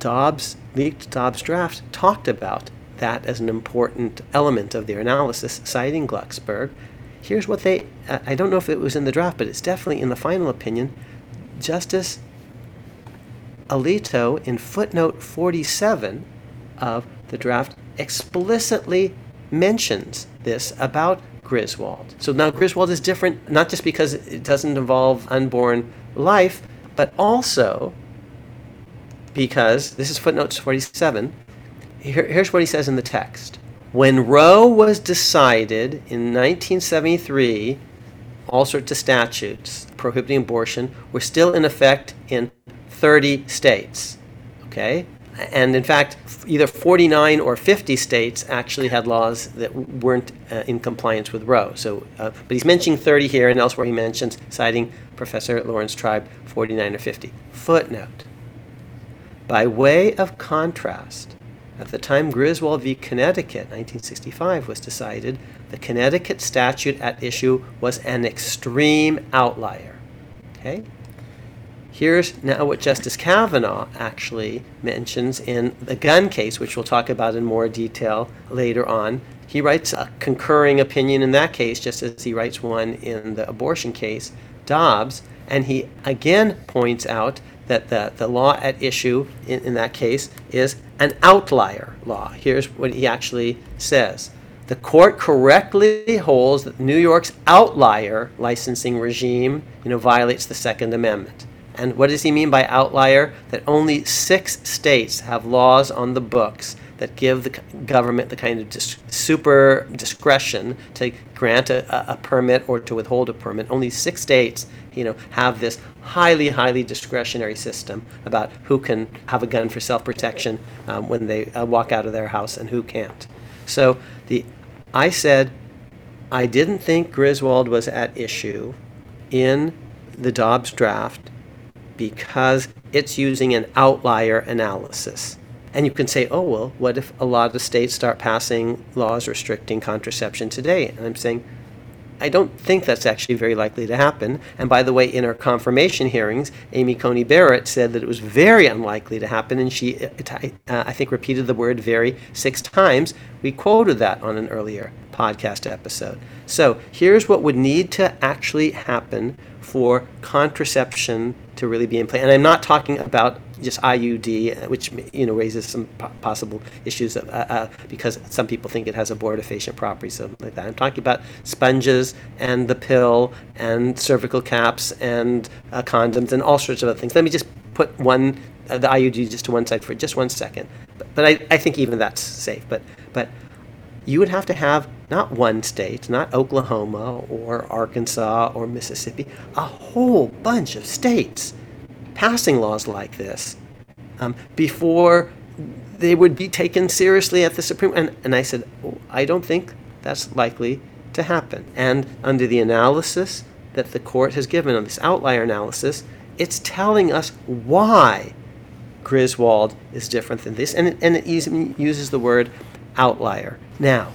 Dobbs, leaked Dobbs draft talked about that as an important element of their analysis, citing Glucksberg. Here's what they, I don't know if it was in the draft, but it's definitely in the final opinion. Justice Alito, in footnote 47 of the draft, explicitly mentions this about Griswold. So now Griswold is different, not just because it doesn't involve unborn life, but also because this is footnote 47. Here, here's what he says in the text. When Roe was decided in 1973, all sorts of statutes prohibiting abortion were still in effect in 30 states. Okay? And in fact, either 49 or 50 states actually had laws that weren't uh, in compliance with Roe. So, uh, but he's mentioning 30 here, and elsewhere he mentions, citing Professor Lawrence Tribe, 49 or 50. Footnote by way of contrast, at the time Griswold v. Connecticut, 1965, was decided, the Connecticut statute at issue was an extreme outlier. Okay? Here's now what Justice Kavanaugh actually mentions in the gun case, which we'll talk about in more detail later on. He writes a concurring opinion in that case, just as he writes one in the abortion case, Dobbs, and he again points out that the, the law at issue in, in that case is an outlier law. Here's what he actually says. The court correctly holds that New York's outlier licensing regime, you know, violates the Second Amendment. And what does he mean by outlier? That only six states have laws on the books that give the government the kind of dis- super discretion to grant a, a, permit or to withhold a permit. Only six states, you know, have this highly, highly discretionary system about who can have a gun for self protection um, when they uh, walk out of their house and who can't. So the, I said I didn't think Griswold was at issue in the Dobbs draft because it's using an outlier analysis. And you can say, oh, well, what if a lot of states start passing laws restricting contraception today? And I'm saying, I don't think that's actually very likely to happen. And by the way, in her confirmation hearings, Amy Coney Barrett said that it was very unlikely to happen, and she, uh, I think, repeated the word very six times. We quoted that on an earlier podcast episode. So here's what would need to actually happen for contraception to really be in play. And I'm not talking about just IUD, which you know raises some possible issues of, uh, uh, because some people think it has abortifacient properties, something like that. I'm talking about sponges and the pill and cervical caps and uh, condoms and all sorts of other things. Let me just put one uh, the IUD just to one side for just one second. But, but I, I think even that's safe. But but you would have to have not one state, not Oklahoma or Arkansas or Mississippi, a whole bunch of states passing laws like this um, before they would be taken seriously at the Supreme. And, and I said, oh, I don't think that's likely to happen. And under the analysis that the court has given on this outlier analysis, it's telling us why Griswold is different than this. And it, and it uses the word outlier. Now,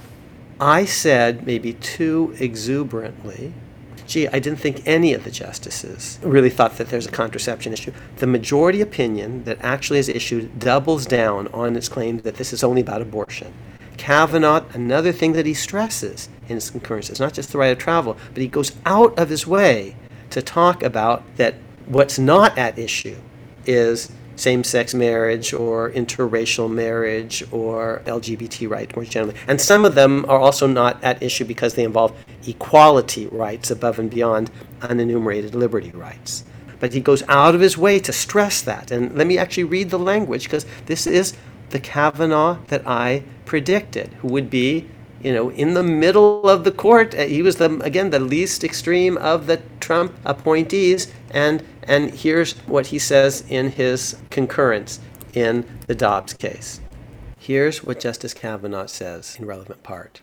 I said maybe too exuberantly gee, I didn't think any of the justices really thought that there's a contraception issue. The majority opinion that actually is issued doubles down on its claim that this is only about abortion. Kavanaugh, another thing that he stresses in his concurrence is not just the right of travel, but he goes out of his way to talk about that what's not at issue is same sex marriage or interracial marriage or LGBT rights more generally. And some of them are also not at issue because they involve equality rights above and beyond unenumerated liberty rights. But he goes out of his way to stress that. And let me actually read the language because this is the Kavanaugh that I predicted, who would be you know, in the middle of the court. He was the again the least extreme of the Trump appointees, and and here's what he says in his concurrence in the Dobbs case. Here's what Justice Kavanaugh says in relevant part.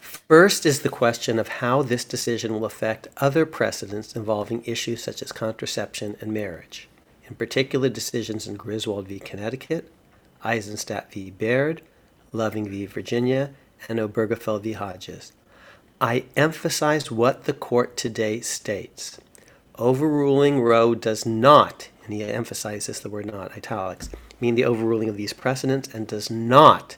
First is the question of how this decision will affect other precedents involving issues such as contraception and marriage, in particular decisions in Griswold v. Connecticut, Eisenstadt v. Baird, Loving v. Virginia, and Obergefell v. Hodges. I emphasize what the court today states. Overruling Roe does not, and he emphasizes the word not, italics, mean the overruling of these precedents and does not,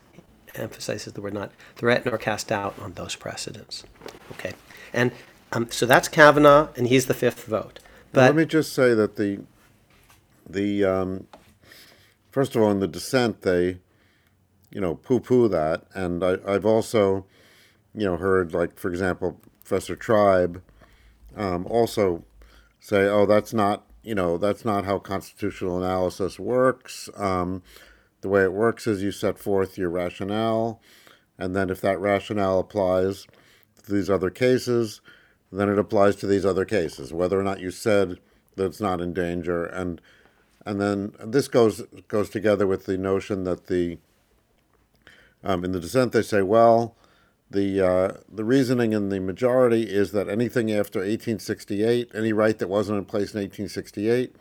emphasizes the word not, threaten or cast doubt on those precedents. Okay, and um, so that's Kavanaugh, and he's the fifth vote. But let me just say that the the um, first of all in the dissent they you know poo-poo that, and I, I've also you know heard like for example Professor Tribe um, also say, oh that's not you know that's not how constitutional analysis works. Um, the way it works is you set forth your rationale, and then if that rationale applies to these other cases, then it applies to these other cases, whether or not you said that it's not in danger. And and then this goes goes together with the notion that the um, in the dissent they say, well, the uh, the reasoning in the majority is that anything after 1868, any right that wasn't in place in 1868,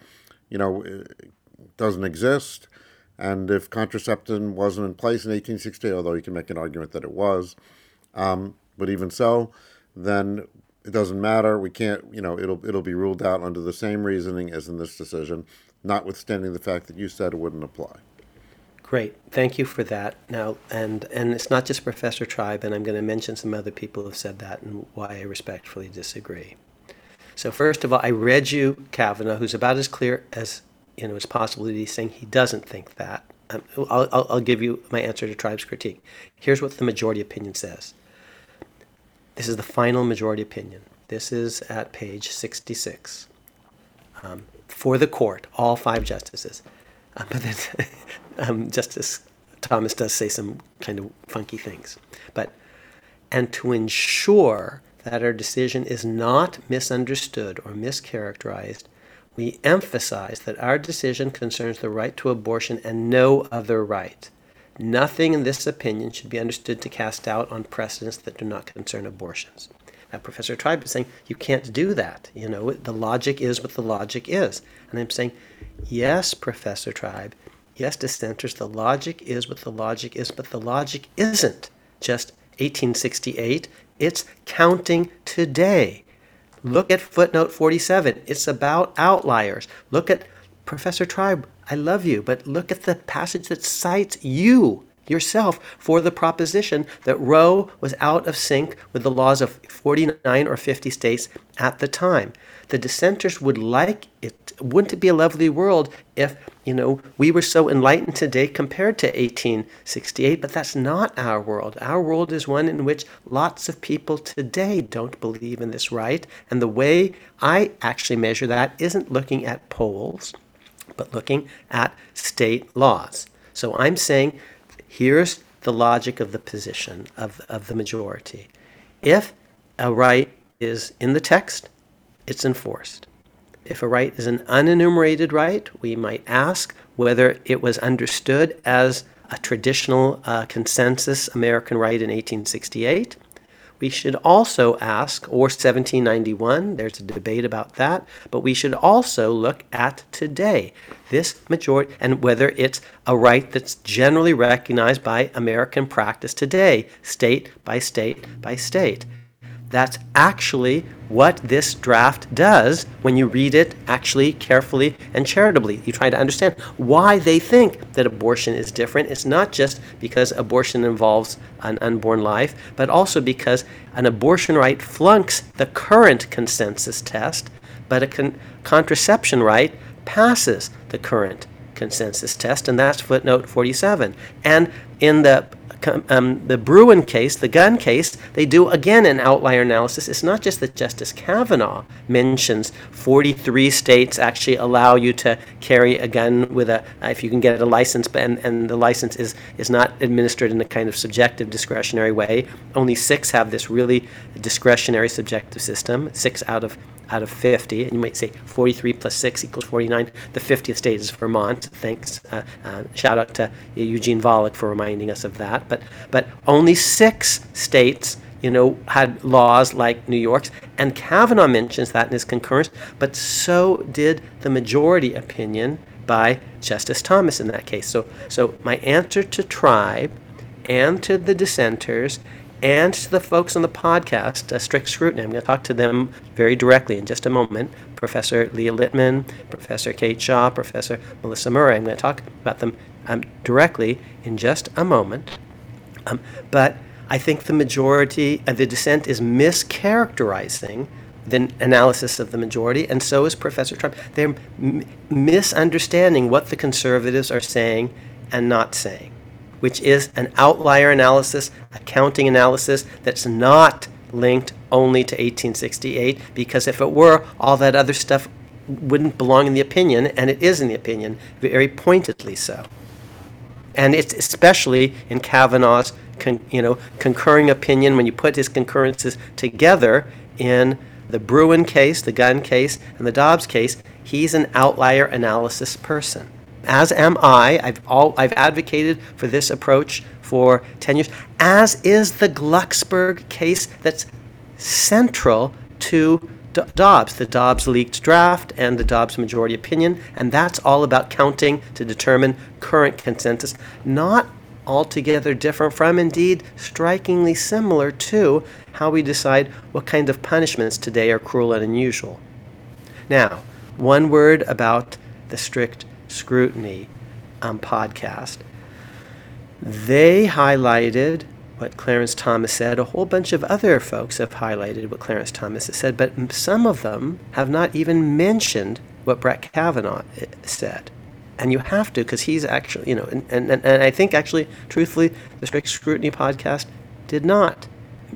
you know, doesn't exist. And if contraception wasn't in place in 1868, although you can make an argument that it was, um, but even so, then it doesn't matter. We can't, you know, it'll it'll be ruled out under the same reasoning as in this decision, notwithstanding the fact that you said it wouldn't apply. Great, thank you for that. Now, and and it's not just Professor Tribe, and I'm going to mention some other people who have said that and why I respectfully disagree. So first of all, I read you Kavanaugh, who's about as clear as you know as possible be saying he doesn't think that. Um, I'll, I'll, I'll give you my answer to Tribe's critique. Here's what the majority opinion says. This is the final majority opinion. This is at page 66. Um, for the court, all five justices. Uh, but then um, Justice Thomas does say some kind of funky things. But and to ensure that our decision is not misunderstood or mischaracterized, we emphasize that our decision concerns the right to abortion and no other right. Nothing in this opinion should be understood to cast doubt on precedents that do not concern abortions. Now, Professor Tribe is saying you can't do that. You know, the logic is what the logic is. And I'm saying, yes, Professor Tribe, yes, dissenters, the logic is what the logic is, but the logic isn't just 1868, it's counting today. Look at footnote 47. It's about outliers. Look at Professor Tribe, I love you, but look at the passage that cites you yourself for the proposition that Roe was out of sync with the laws of 49 or 50 states at the time. The dissenters would like it. Wouldn't it be a lovely world if, you know, we were so enlightened today compared to 1868? But that's not our world. Our world is one in which lots of people today don't believe in this right. And the way I actually measure that isn't looking at polls but looking at state laws. So I'm saying here's the logic of the position of, of the majority. If a right is in the text, it's enforced. If a right is an unenumerated right, we might ask whether it was understood as a traditional uh, consensus American right in 1868 we should also ask, or 1791, there's a debate about that, but we should also look at today. This majority, and whether it's a right that's generally recognized by American practice today, state by state by state. That's actually what this draft does when you read it actually carefully and charitably. You try to understand why they think that abortion is different. It's not just because abortion involves an unborn life, but also because an abortion right flunks the current consensus test, but a con- contraception right passes the current consensus test, and that's footnote 47. And in the um, the Bruen case, the gun case, they do again an outlier analysis. It's not just that Justice Kavanaugh mentions 43 states actually allow you to carry a gun with a, uh, if you can get a license, and, and the license is, is not administered in a kind of subjective discretionary way. Only six have this really discretionary subjective system, six out of out of 50, and you might say 43 plus 6 equals 49. The 50th state is Vermont. Thanks. Uh, uh, shout out to Eugene Volokh for reminding us of that. But, but only six states you know, had laws like New York's, and Kavanaugh mentions that in his concurrence, but so did the majority opinion by Justice Thomas in that case. So, so my answer to Tribe and to the dissenters and to the folks on the podcast, uh, Strict Scrutiny. I'm going to talk to them very directly in just a moment. Professor Leah Litman, Professor Kate Shaw, Professor Melissa Murray. I'm going to talk about them um, directly in just a moment. Um, but I think the majority, uh, the dissent is mischaracterizing the analysis of the majority, and so is Professor Trump. They're m- misunderstanding what the conservatives are saying and not saying, which is an outlier analysis, a counting analysis that's not linked only to 1868, because if it were, all that other stuff wouldn't belong in the opinion, and it is in the opinion, very pointedly so. And it's especially in Kavanaugh's con, you know, concurring opinion when you put his concurrences together in the Bruen case, the gun case, and the Dobbs case, he's an outlier analysis person. As am I. I've, all, I've advocated for this approach for 10 years, as is the Glucksberg case that's central to Dobbs, the Dobbs leaked draft and the Dobbs majority opinion, and that's all about counting to determine current consensus, not altogether different from, indeed, strikingly similar to how we decide what kind of punishments today are cruel and unusual. Now, one word about the strict scrutiny um, podcast. They highlighted what Clarence Thomas said. A whole bunch of other folks have highlighted what Clarence Thomas has said, but some of them have not even mentioned what Brett Kavanaugh eh, said and you have to because he's actually you know and, and, and i think actually truthfully the strict scrutiny podcast did not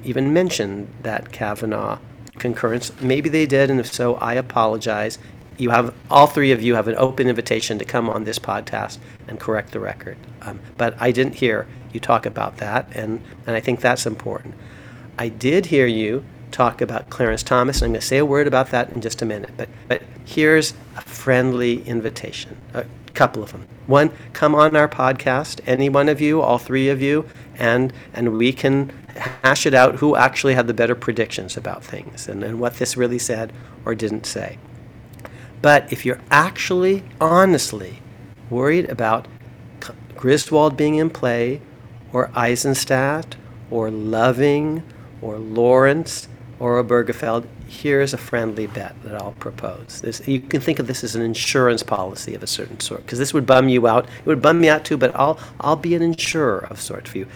even mention that kavanaugh concurrence maybe they did and if so i apologize you have all three of you have an open invitation to come on this podcast and correct the record um, but i didn't hear you talk about that and, and i think that's important i did hear you talk about Clarence Thomas, and I'm going to say a word about that in just a minute. But, but here's a friendly invitation. A couple of them. One, come on our podcast, any one of you, all three of you, and and we can hash it out who actually had the better predictions about things and, and what this really said or didn't say. But if you're actually honestly worried about Griswold being in play, or Eisenstadt, or Loving, or Lawrence, or Obergefell, here's a friendly bet that I'll propose. This, you can think of this as an insurance policy of a certain sort, because this would bum you out. It would bum me out too, but I'll, I'll be an insurer of sort for you.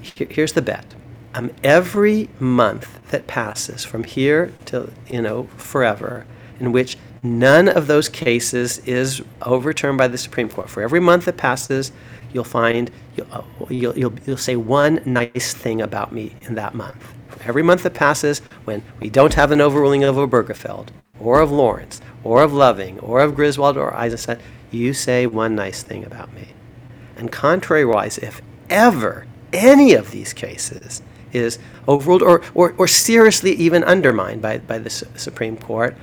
Here, here's the bet. Um, every month that passes from here to, you know, forever, in which none of those cases is overturned by the Supreme Court, for every month that passes, you'll find, you'll, uh, you'll, you'll, you'll say one nice thing about me in that month For every month that passes when we don't have an overruling of Obergefell, or of Lawrence, or of Loving, or of Griswold, or Eisenstadt, you say one nice thing about me. And contrariwise, if ever any of these cases is overruled or, or, or seriously even undermined by, by the Supreme Court,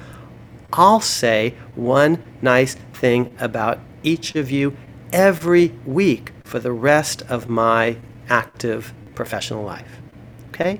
I'll say one nice thing about each of you every week for the rest of my active professional life. Okay?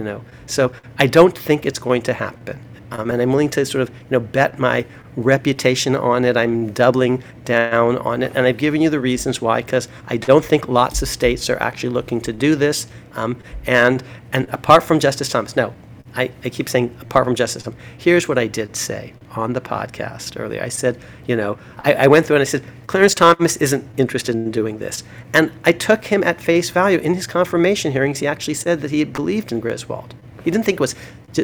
you know. So I don't think it's going to happen. Um, and I'm willing to sort of, you know, bet my reputation on it. I'm doubling down on it, and I've given you the reasons why. Because I don't think lots of states are actually looking to do this. Um, and and apart from Justice Thomas, no, I, I keep saying apart from Justice. Here's what I did say on the podcast earlier. I said, you know, I, I went through and I said, Clarence Thomas isn't interested in doing this. And I took him at face value. In his confirmation hearings, he actually said that he had believed in Griswold. He didn't think it was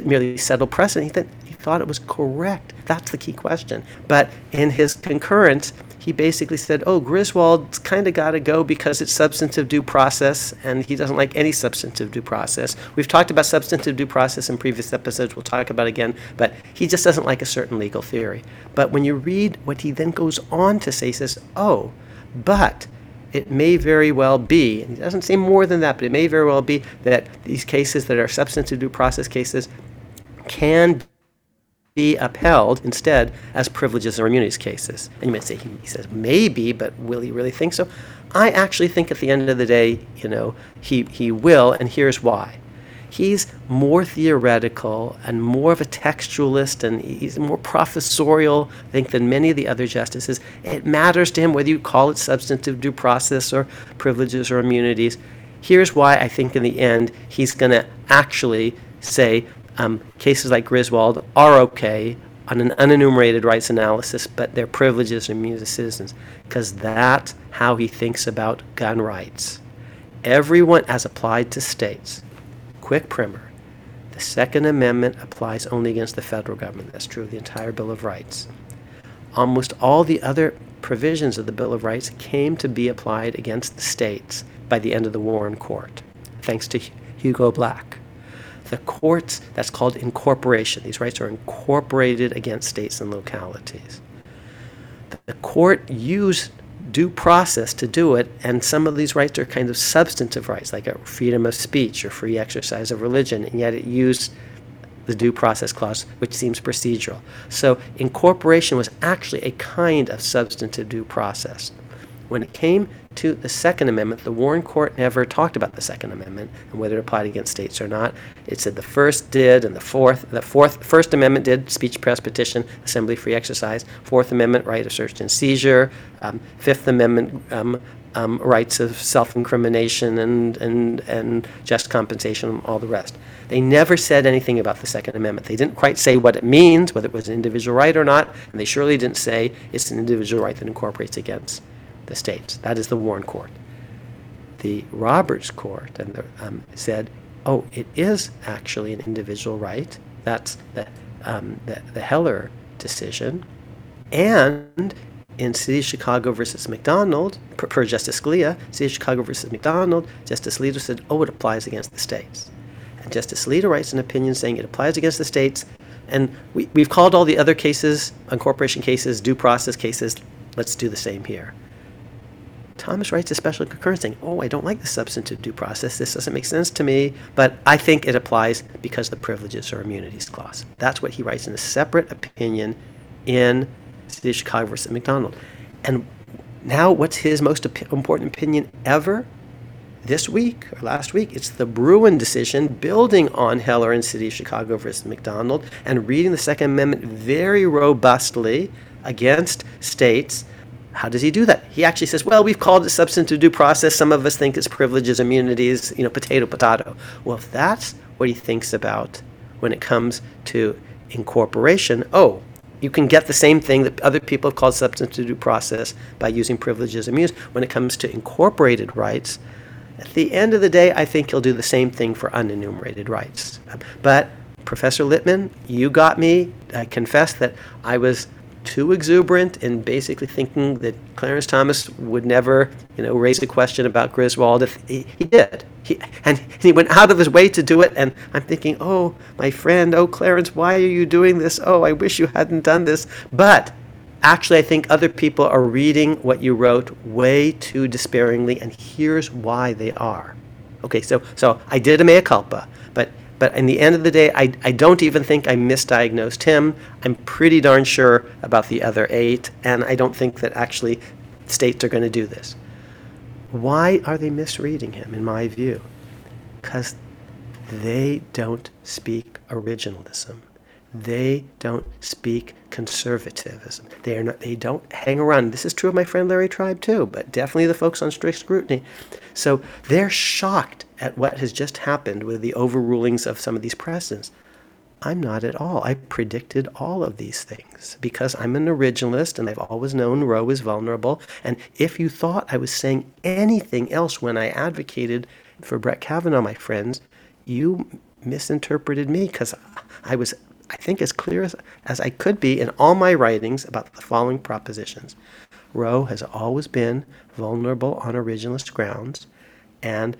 merely settled precedent. He, th- he thought it was correct. That's the key question. But in his concurrence, he basically said, oh, Griswold's kind of got to go because it's substantive due process, and he doesn't like any substantive due process. We've talked about substantive due process in previous episodes, we'll talk about again, but he just doesn't like a certain legal theory. But when you read what he then goes on to say, he says, oh, but it may very well be, and he doesn't say more than that, but it may very well be that these cases that are substantive due process cases can be upheld instead as privileges or immunities cases. And you might say, he, he says, maybe, but will he really think so? I actually think at the end of the day, you know, he, he will, and here's why. He's more theoretical and more of a textualist, and he's more professorial, I think, than many of the other justices. It matters to him whether you call it substantive due process or privileges or immunities. here's why I think in the end he's going to actually say um, cases like Griswold are okay on an unenumerated rights analysis, but they're privileges and immunity citizens, because that's how he thinks about gun rights. Everyone, as applied to states, quick primer, the Second Amendment applies only against the federal government. That's true of the entire Bill of Rights. Almost all the other provisions of the Bill of Rights came to be applied against the states by the end of the Warren Court, thanks to Hugo Black. The courts, that's called incorporation. These rights are incorporated against states and localities. The court used due process to do it, and some of these rights are kind of substantive rights, like freedom of speech or free exercise of religion, and yet it used the due process clause, which seems procedural. So incorporation was actually a kind of substantive due process. When it came to the Second Amendment, the Warren Court never talked about the Second Amendment and whether it applied against states or not. It said the first did, and the fourth, the fourth, First Amendment did, speech, press, petition, assembly, free exercise. Fourth Amendment, right of search and seizure. Um, Fifth Amendment, um, um, rights of self-incrimination and, and, and just compensation, and all the rest. They never said anything about the Second Amendment. They didn't quite say what it means, whether it was an individual right or not, and they surely didn't say it's an individual right that incorporates against the states. That is the Warren Court. The Roberts Court and the, um, said, oh, it is actually an individual right. That's the, um, the, the Heller decision. And in City of Chicago versus McDonald, per, per Justice Scalia, City of Chicago versus McDonald, Justice Alito said, oh, it applies against the states. And Justice Alito writes an opinion saying it applies against the states. And we, we've called all the other cases, incorporation cases, due process cases. Let's do the same here. Thomas writes a special concurrence saying, Oh, I don't like the substantive due process. This doesn't make sense to me, but I think it applies because the privileges or immunities clause. That's what he writes in a separate opinion in City of Chicago versus McDonald. And now, what's his most op- important opinion ever? This week or last week, it's the Bruen decision building on Heller and City of Chicago versus McDonald and reading the Second Amendment very robustly against states how does he do that? He actually says, well, we've called it substantive due process. Some of us think it's privileges, immunities, you know, potato, potato. Well, if that's what he thinks about when it comes to incorporation, oh, you can get the same thing that other people have called substantive due process by using privileges and immunities. When it comes to incorporated rights, at the end of the day, I think he'll do the same thing for unenumerated rights. But Professor Litman, you got me. I confess that I was too exuberant in basically thinking that Clarence Thomas would never, you know, raise a question about Griswold. If he, he did, he, and he went out of his way to do it. And I'm thinking, oh, my friend, oh, Clarence, why are you doing this? Oh, I wish you hadn't done this. But actually, I think other people are reading what you wrote way too despairingly, and here's why they are. Okay, so so I did a mea culpa, but in the end of the day, I, I don't even think I misdiagnosed him. I'm pretty darn sure about the other eight, and I don't think that actually states are going to do this. Why are they misreading him, in my view? Because they don't speak originalism. They don't speak conservatism. They are not. They don't hang around. This is true of my friend Larry Tribe too, but definitely the folks on strict scrutiny. So they're shocked at what has just happened with the overrulings of some of these precedents. I'm not at all. I predicted all of these things because I'm an originalist and I've always known Roe is vulnerable. And if you thought I was saying anything else when I advocated for Brett Kavanaugh, my friends, you misinterpreted me because I was, I think, as clear as, as I could be in all my writings about the following propositions. Roe has always been vulnerable on originalist grounds, and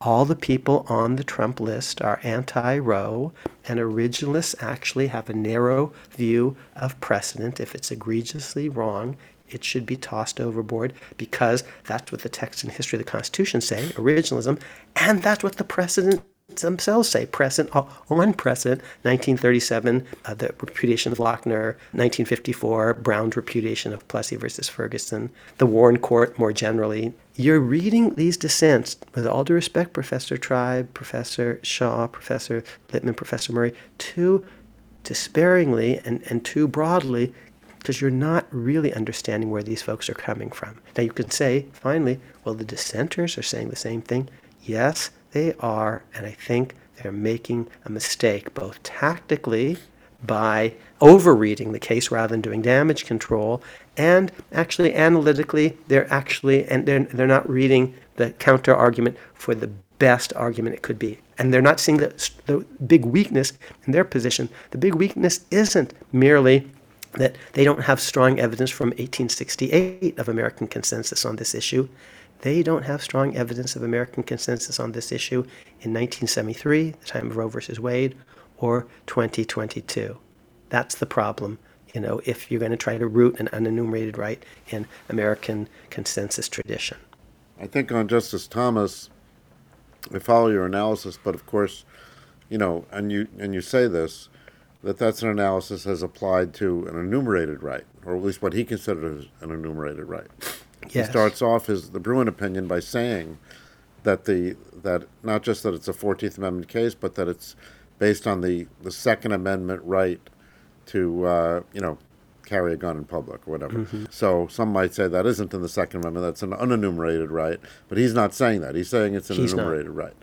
all the people on the Trump list are anti Roe, and originalists actually have a narrow view of precedent. If it's egregiously wrong, it should be tossed overboard because that's what the text and history of the Constitution say, originalism, and that's what the precedent themselves say precedent on precedent 1937 uh, the repudiation of lochner 1954 brown's repudiation of plessy versus ferguson the warren court more generally you're reading these dissents, with all due respect, Professor Tribe, Professor Shaw, Professor Litman, Professor Murray, too despairingly and, and too broadly because you're not really understanding where these folks are coming from. Now, you can say, finally, well, the dissenters are saying the same thing. Yes, they are, and I think they're making a mistake both tactically by overreading the case rather than doing damage control and actually analytically they're actually and they're, they're not reading the counter argument for the best argument it could be. And they're not seeing the, the big weakness in their position. The big weakness isn't merely that they don't have strong evidence from 1868 of american consensus on this issue they don't have strong evidence of American consensus on this issue in 1973, the time of Roe versus Wade, or 2022. That's the problem, you know, if you're going to try to root an unenumerated right in American consensus tradition. I think on Justice Thomas, I follow your analysis, but of course, you know, and you and you say this, that that's an analysis as applied to an enumerated right, or at least what he considers an enumerated right. Yes. He starts off his the Bruen opinion by saying that the that not just that it's a Fourteenth Amendment case, but that it's based on the the Second Amendment right to uh, you know carry a gun in public or whatever. Mm-hmm. So some might say that isn't in the Second Amendment; that's an unenumerated right. But he's not saying that. He's saying it's an he's enumerated not. right.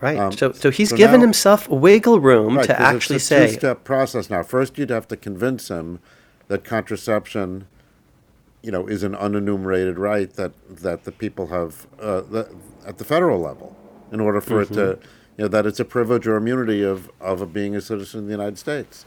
Right. Um, so, so he's so given now, himself wiggle room right, to actually it's a say. Two-step process now. First, you'd have to convince him that contraception you know, is an unenumerated right that that the people have uh, the, at the federal level, in order for mm-hmm. it to, mm-hmm. you know, that it's a privilege or immunity of of being a citizen of the United States.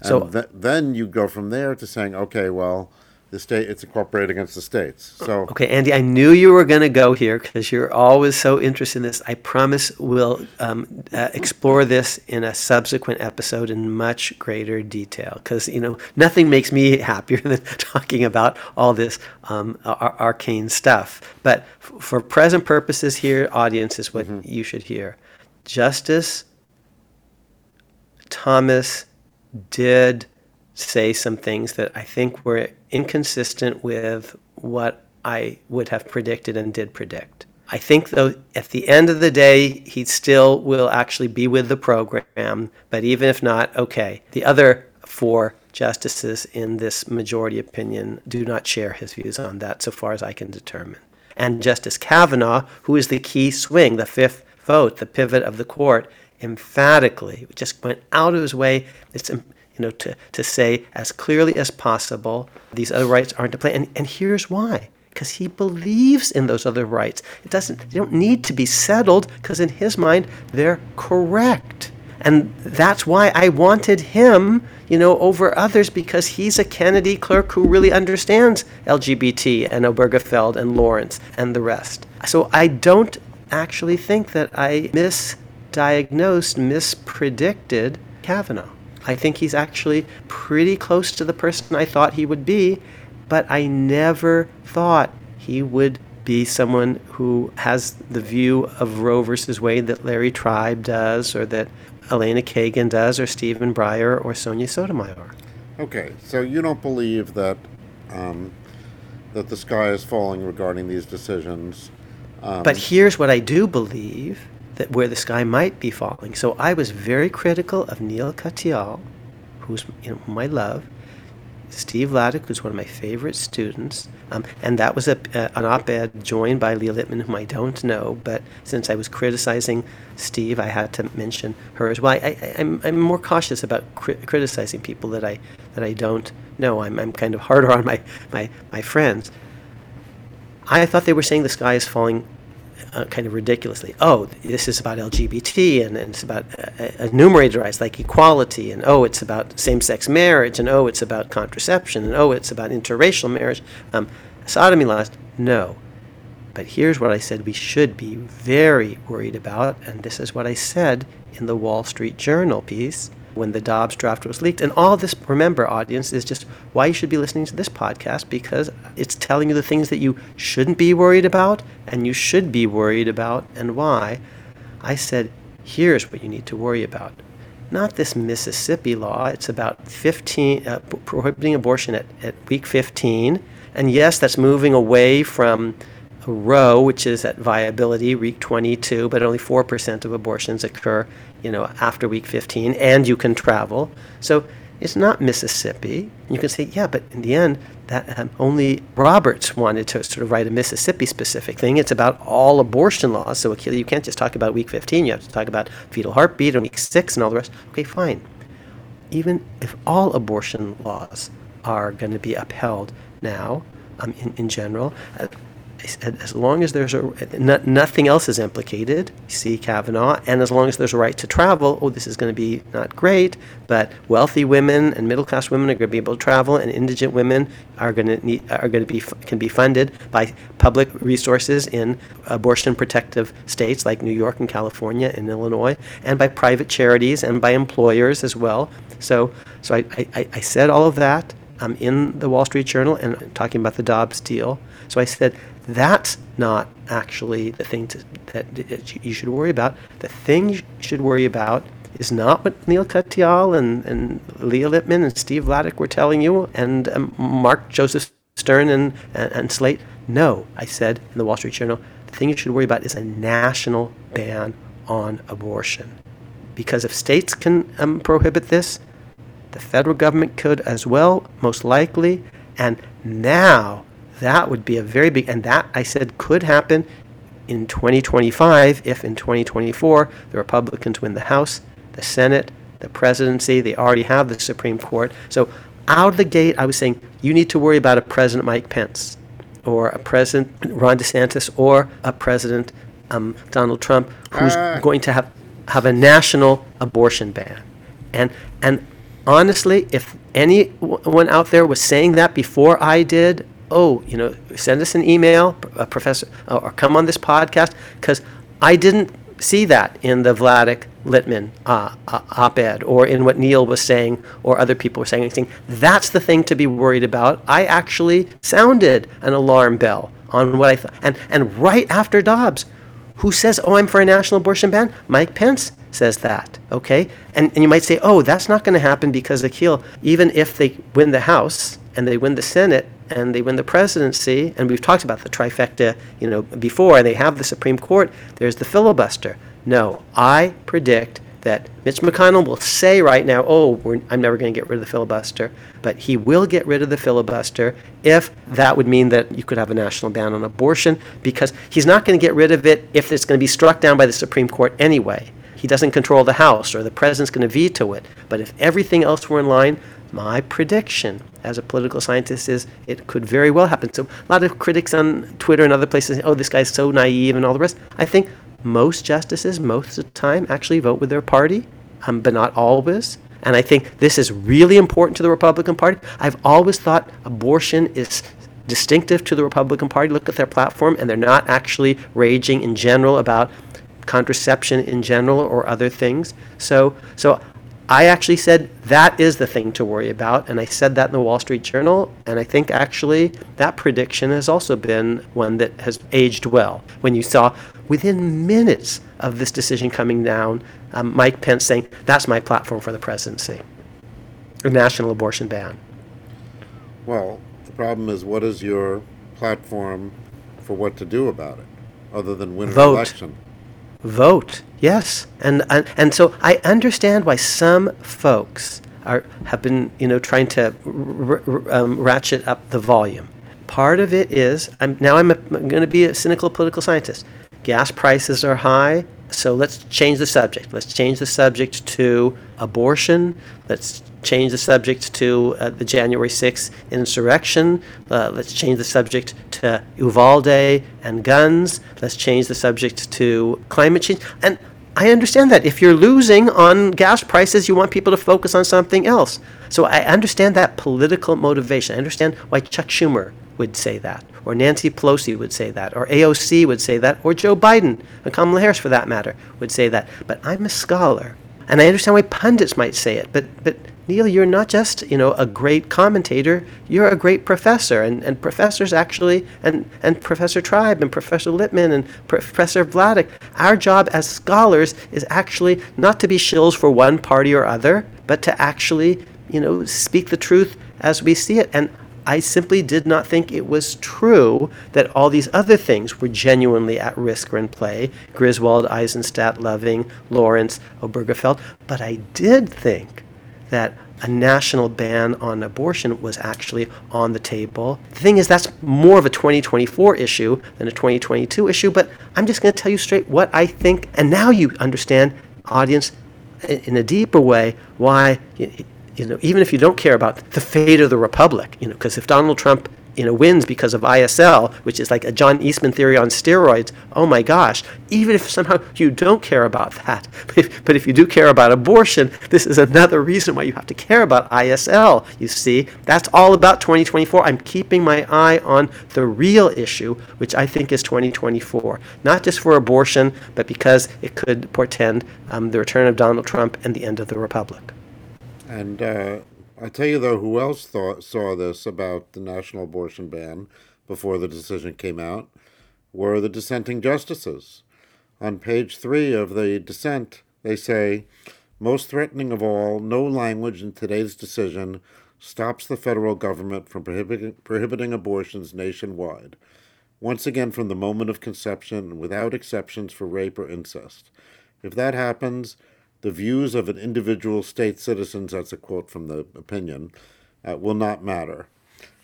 And so th- then you go from there to saying, okay, well, the state it's incorporated against the states. So okay andy i knew you were going to go here because you're always so interested in this. I promise we'll um, uh, explore this in a subsequent episode in much greater detail. Because you know nothing makes me happier than talking about all this um, ar- arcane stuff. But f- for present purposes here audience is what mm-hmm. you should hear. Justice thomas did say some things that I think were inconsistent with what I would have predicted and did predict. I think, though, at the end of the day, he still will actually be with the program, but even if not, okay. The other four justices in this majority opinion do not share his views on that, so far as I can determine. And Justice Kavanaugh, who is the key swing, the fifth vote, the pivot of the court, emphatically just went out of his way. It's you know, to, to say as clearly as possible these other rights aren't to play. And, and here's why. Because he believes in those other rights. It doesn't they don't need to be settled because in his mind they're correct. And that's why I wanted him, you know, over others because he's a Kennedy clerk who really understands LGBT and Obergefell and Lawrence and the rest. So I don't actually think that I misdiagnosed, mispredicted Kavanaugh. I think he's actually pretty close to the person I thought he would be, but I never thought he would be someone who has the view of Roe versus Wade that Larry Tribe does, or that Elena Kagan does, or Stephen Breyer, or Sonia Sotomayor. Okay, so you don't believe that um, that the sky is falling regarding these decisions. Um, but here's what I do believe that where the sky might be falling. So I was very critical of Neil Katyal, who's you know, I love, Steve Vladeck, who's one of my favorite students, um, and that was a, an op-ed joined by Leah Litman, whom I don't know, but since I was criticizing Steve, I had to mention her as well. I, am I'm, I'm more cautious about cri- criticizing people that I that I don't know. I'm, I'm kind of harder on my, my, my friends. I thought they were saying the sky is falling uh, kind of ridiculously, oh, this is about LGBT and, and it's about uh, enumerated rights like equality, and oh, it's about same sex marriage, and oh, it's about contraception, and oh, it's about interracial marriage, um, sodomy laws. No. But here's what I said we should be very worried about, and this is what I said in the Wall Street Journal piece when the Dobbs draft was leaked. And all this, remember, audience, is just why you should be listening to this podcast because it's telling you the things that you shouldn't be worried about and you should be worried about and why. I said, here's what you need to worry about. Not this Mississippi law. It's about 15, uh, prohibiting abortion at, at week 15. And yes, that's moving away from Roe, which is at viability, week 22, but only 4% of abortions occur, you know, after week 15, and you can travel. So it's not Mississippi. You can say, yeah, but in the end, that um, only Roberts wanted to sort of write a Mississippi specific thing. It's about all abortion laws. So you can't just talk about week 15. You have to talk about fetal heartbeat and week six and all the rest. Okay, fine. Even if all abortion laws are going to be upheld now, um, in, in general, uh, as long as there's a nothing else is implicated, see Kavanaugh, and as long as there's a right to travel, oh, this is going to be not great, but wealthy women and middle class women are going to be able to travel, and indigent women are going to need are going to be can be funded by public resources in abortion protective states like New York and California and Illinois, and by private charities and by employers as well. So, so I, I, I said all of that um, in the Wall Street Journal and talking about the Dobbs deal. So I said that's not actually the thing to, that you should worry about. The thing you should worry about is not what Neil Katyal and, and Leah Litman and Steve Vladeck were telling you and um, Mark Joseph Stern and, and, and Slate. No, I said in the Wall Street Journal, the thing you should worry about is a national ban on abortion. Because if states can um, prohibit this, the federal government could as well, most likely. And now that would be a very big, and that I said could happen in 2025 if in 2024 the Republicans win the House, the Senate, the presidency. They already have the Supreme Court. So out of the gate, I was saying you need to worry about a President Mike Pence or a President Ron DeSantis or a President um, Donald Trump who's uh. going to have, have a national abortion ban. And, and honestly, if anyone out there was saying that before I did, oh, you know, send us an email, uh, Professor, or come on this podcast, because I didn't see that in the Vladeck Litman uh, uh, op ed or in what Neil was saying or other people were saying. Anything. That's the thing to be worried about. I actually sounded an alarm bell on what I thought. And, and right after Dobbs, who says, oh, I'm for a national abortion ban? Mike Pence says that, okay? And, and you might say, oh, that's not going to happen because Akhil, even if they win the House and they win the Senate, and they win the presidency, and we've talked about the trifecta, you know, before, and they have the Supreme Court, there's the filibuster. No, I predict that Mitch McConnell will say right now, oh, I'm never going to get rid of the filibuster, but he will get rid of the filibuster if that would mean that you could have a national ban on abortion, because he's not going to get rid of it if it's going to be struck down by the Supreme Court anyway. He doesn't control the House, or the president's going to veto it. But if everything else were in line, my prediction as a political scientist is it could very well happen. So a lot of critics on Twitter and other places, oh, this guy's so naive and all the rest. I think most justices, most of the time, actually vote with their party, um, but not always. And I think this is really important to the Republican Party. I've always thought abortion is distinctive to the Republican Party. Look at their platform, and they're not actually raging in general about contraception in general or other things. So, so I actually said that is the thing to worry about, and I said that in the Wall Street Journal, and I think actually that prediction has also been one that has aged well. When you saw within minutes of this decision coming down, um, Mike Pence saying, That's my platform for the presidency a national abortion ban. Well, the problem is, what is your platform for what to do about it, other than win an election? Vote. Yes, and, and and so I understand why some folks are have been you know trying to r- r- um, ratchet up the volume. Part of it is I'm now I'm, I'm going to be a cynical political scientist. Gas prices are high, so let's change the subject. Let's change the subject to abortion. Let's change the subject to uh, the January 6th insurrection. Uh, let's change the subject to Uvalde and guns. Let's change the subject to climate change. And I understand that. If you're losing on gas prices, you want people to focus on something else. So I understand that political motivation. I understand why Chuck Schumer would say that, or Nancy Pelosi would say that, or AOC would say that, or Joe Biden, and Kamala Harris for that matter, would say that. But I'm a scholar, and I understand why pundits might say it. But but Neil, you're not just you know a great commentator. You're a great professor, and, and professors actually, and and Professor Tribe and Professor Litman and Professor Vladeck. Our job as scholars is actually not to be shills for one party or other, but to actually you know speak the truth as we see it. And I simply did not think it was true that all these other things were genuinely at risk or in play Griswold, Eisenstadt, Loving, Lawrence, Obergefell. But I did think that a national ban on abortion was actually on the table. The thing is, that's more of a 2024 issue than a 2022 issue, but I'm just going to tell you straight what I think. And now you understand, audience, in a deeper way, why, you know, even if you don't care about the fate of the republic, you know, because if Donald Trump you know, wins because of ISL, which is like a John Eastman theory on steroids. Oh my gosh! Even if somehow you don't care about that, but if, you do care about abortion, this is another reason why you have to care about ISL. You see, that's all about 2024. I'm keeping my eye on the real issue, which I think is 2024, not just for abortion, but because it could portend um, the return of Donald Trump and the end of the republic. And uh, I tell you though, who else thought saw this about the national abortion ban before the decision came out were the dissenting justices. On page three of the dissent, they say, most threatening of all, no language in today's decision stops the federal government from prohibiting, prohibiting abortions nationwide, once again from the moment of conception without exceptions for rape or incest. If that happens, the views of an individual state citizens, that's a quote from the opinion, uh, will not matter.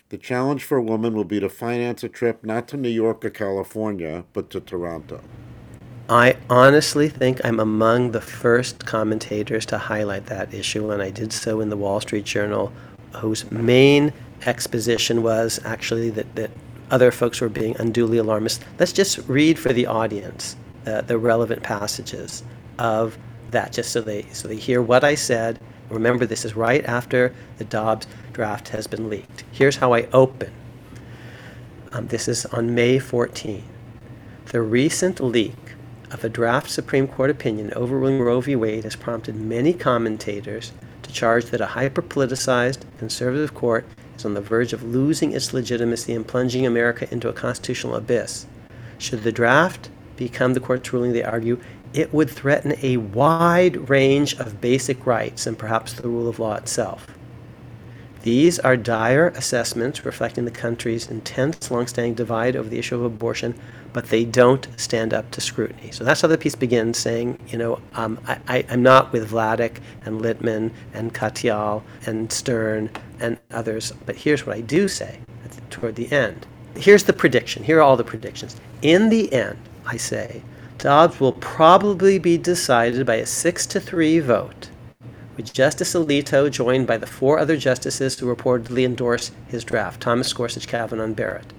The challenge for a woman will be to finance a trip not to New York or California, but to Toronto. I honestly think I'm among the first commentators to highlight that issue, and I did so in the Wall Street Journal, whose main exposition was actually that, that other folks were being unduly alarmist. Let's just read for the audience uh, the relevant passages of that just so they so they hear what I said. Remember, this is right after the Dobbs draft has been leaked. Here's how I open. Um, this is on May 14. The recent leak of a draft Supreme Court opinion overruling Roe v. Wade has prompted many commentators to charge that a hyper politicized conservative court is on the verge of losing its legitimacy and plunging America into a constitutional abyss. Should the draft become the court's ruling, they argue, it would threaten a wide range of basic rights and perhaps the rule of law itself. These are dire assessments reflecting the country's intense, longstanding divide over the issue of abortion, but they don't stand up to scrutiny. So that's how the piece begins, saying, you know, um, I, am not with Vladeck and Litman and Katyal and Stern and others, but here's what I do say toward the end. Here's the prediction. Here are all the predictions. In the end, I say, Dobbs will probably be decided by a 6 to 3 vote, with Justice Alito joined by the four other justices who reportedly endorsed his draft Thomas Gorsuch, Kavanaugh, and Barrett.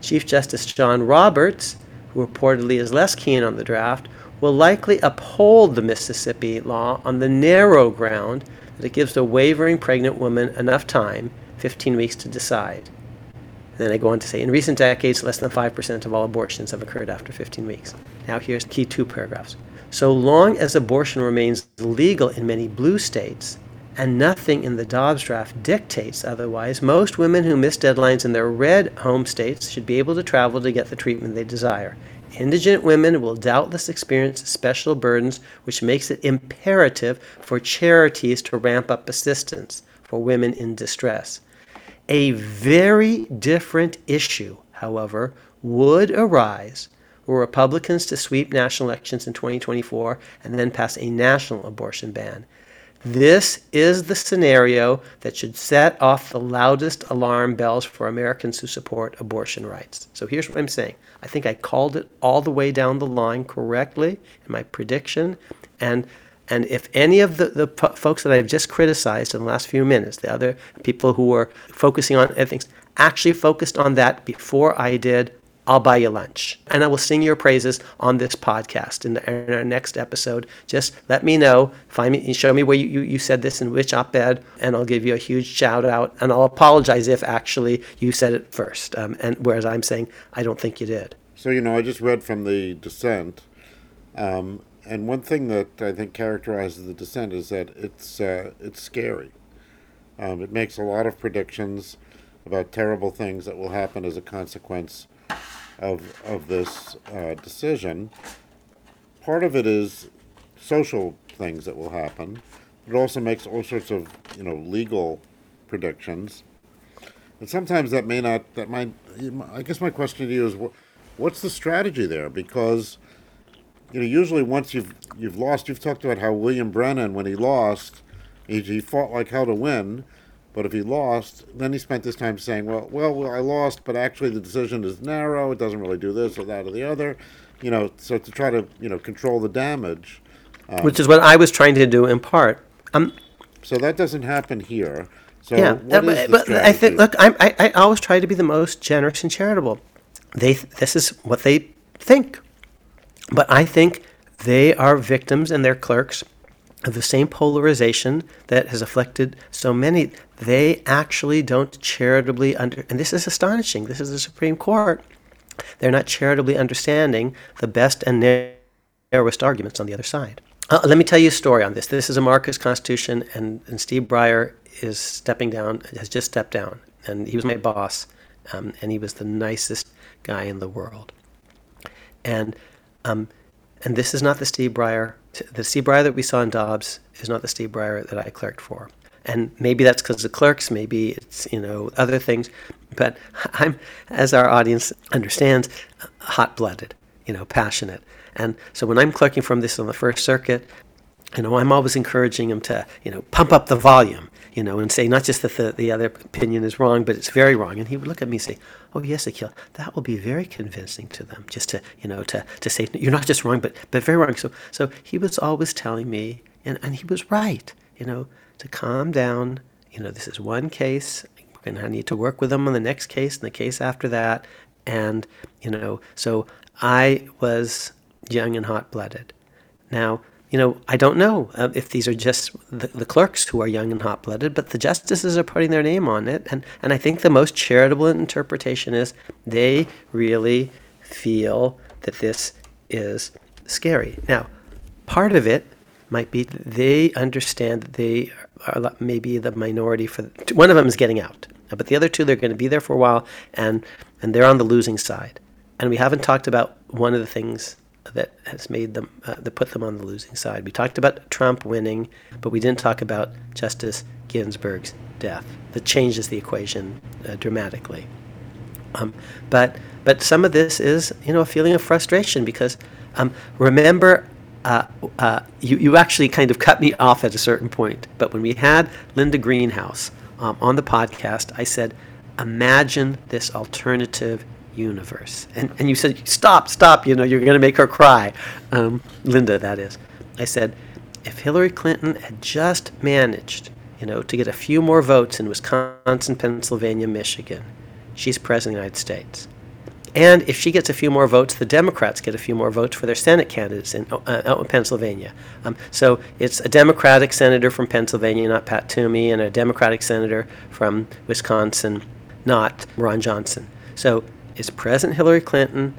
Chief Justice John Roberts, who reportedly is less keen on the draft, will likely uphold the Mississippi law on the narrow ground that it gives a wavering pregnant woman enough time, 15 weeks, to decide. And then I go on to say, in recent decades, less than 5% of all abortions have occurred after 15 weeks. Now, here's key two paragraphs. So long as abortion remains legal in many blue states, and nothing in the Dobbs draft dictates otherwise, most women who miss deadlines in their red home states should be able to travel to get the treatment they desire. Indigent women will doubtless experience special burdens, which makes it imperative for charities to ramp up assistance for women in distress. A very different issue, however, would arise were Republicans to sweep national elections in 2024 and then pass a national abortion ban. This is the scenario that should set off the loudest alarm bells for Americans who support abortion rights. So here's what I'm saying I think I called it all the way down the line correctly in my prediction. And and if any of the, the folks that I've just criticized in the last few minutes, the other people who were focusing on things, actually focused on that before I did, I'll buy you lunch. And I will sing your praises on this podcast in, the, in our next episode. Just let me know, find me, show me where you, you, you said this in which op ed, and I'll give you a huge shout out. And I'll apologize if actually you said it first. Um, and whereas I'm saying, I don't think you did. So, you know, I just read from the dissent. Um, and one thing that I think characterizes the dissent is that it's uh, it's scary. Um, it makes a lot of predictions about terrible things that will happen as a consequence of of this uh, decision. Part of it is social things that will happen. It also makes all sorts of you know legal predictions, and sometimes that may not. That might. I guess my question to you is, what's the strategy there? Because you know, usually once you've you've lost, you've talked about how William Brennan, when he lost, He, he fought like hell to win, but if he lost, then he spent this time saying, well, well, well, I lost, but actually the decision is narrow. It doesn't really do this or that or the other. You know, so to try to, you know, control the damage. which is what I was trying to do in part. Um, So that doesn't happen here. So yeah, what is the but, I think look, I'm, I I always try to be the most generous and charitable. They this is what they think, but I think they are victims and they're clerks of the same polarization that has afflicted so many. They actually don't charitably under, and this is astonishing. This is the Supreme Court. They're not charitably understanding the best and narrowest arguments on the other side. Uh, let me tell you a story on this. This is Amarica's Constitution, and, and Steve Breyer is stepping down, has just stepped down. And he was my boss, um, and he was the nicest guy in the world. And um, and this is not the Steve Breyer. The Steve Breyer that we saw in Dobbs is not the Steve Breyer that I clerked for. And maybe that's because the clerks. Maybe it's you know other things. But I'm, as our audience understands, hot-blooded, you know, passionate. And so when I'm clerking from this on the First Circuit, you know, I'm always encouraging them to, you know, pump up the volume, you know, and say not just that the, the other opinion is wrong, but it's very wrong. And he would look at me and say, "Oh yes, Akhil, that will be very convincing to them." Just to, you know, to, to say you're not just wrong, but but very wrong. So so he was always telling me, and, and he was right, you know, to calm down. You know, this is one case. Going to need to work with them on the next case and the case after that. And you know, so I was young and hot-blooded. Now, you know, I don't know uh, if these are just the, the clerks who are young and hot blooded, but the justices are putting their name on it. And, and I think the most charitable interpretation is they really feel that this is scary. Now, part of it might be they understand that they are maybe the minority for one of them is getting out, but the other two they're going to be there for a while, and and they're on the losing side. And we haven't talked about one of the things that has made them uh, that put them on the losing side. We talked about Trump winning, but we didn't talk about Justice Ginsburg's death. That changes the equation uh, dramatically. Um, but but some of this is you know a feeling of frustration because um, remember. Uh, uh, you, you actually kind of cut me off at a certain point. But when we had Linda Greenhouse um, on the podcast, I said, imagine this alternative universe. And, and you said, stop, stop, you know, you're going to make her cry. Um, Linda, that is. I said, if Hillary Clinton had just managed, you know, to get a few more votes in Wisconsin, Pennsylvania, Michigan, she's president of the United States. And if she gets a few more votes, the Democrats get a few more votes for their Senate candidates in, uh, out in Pennsylvania. Um, so it's a Democratic senator from Pennsylvania, not Pat Toomey, and a Democratic senator from Wisconsin, not Ron Johnson. So is President Hillary Clinton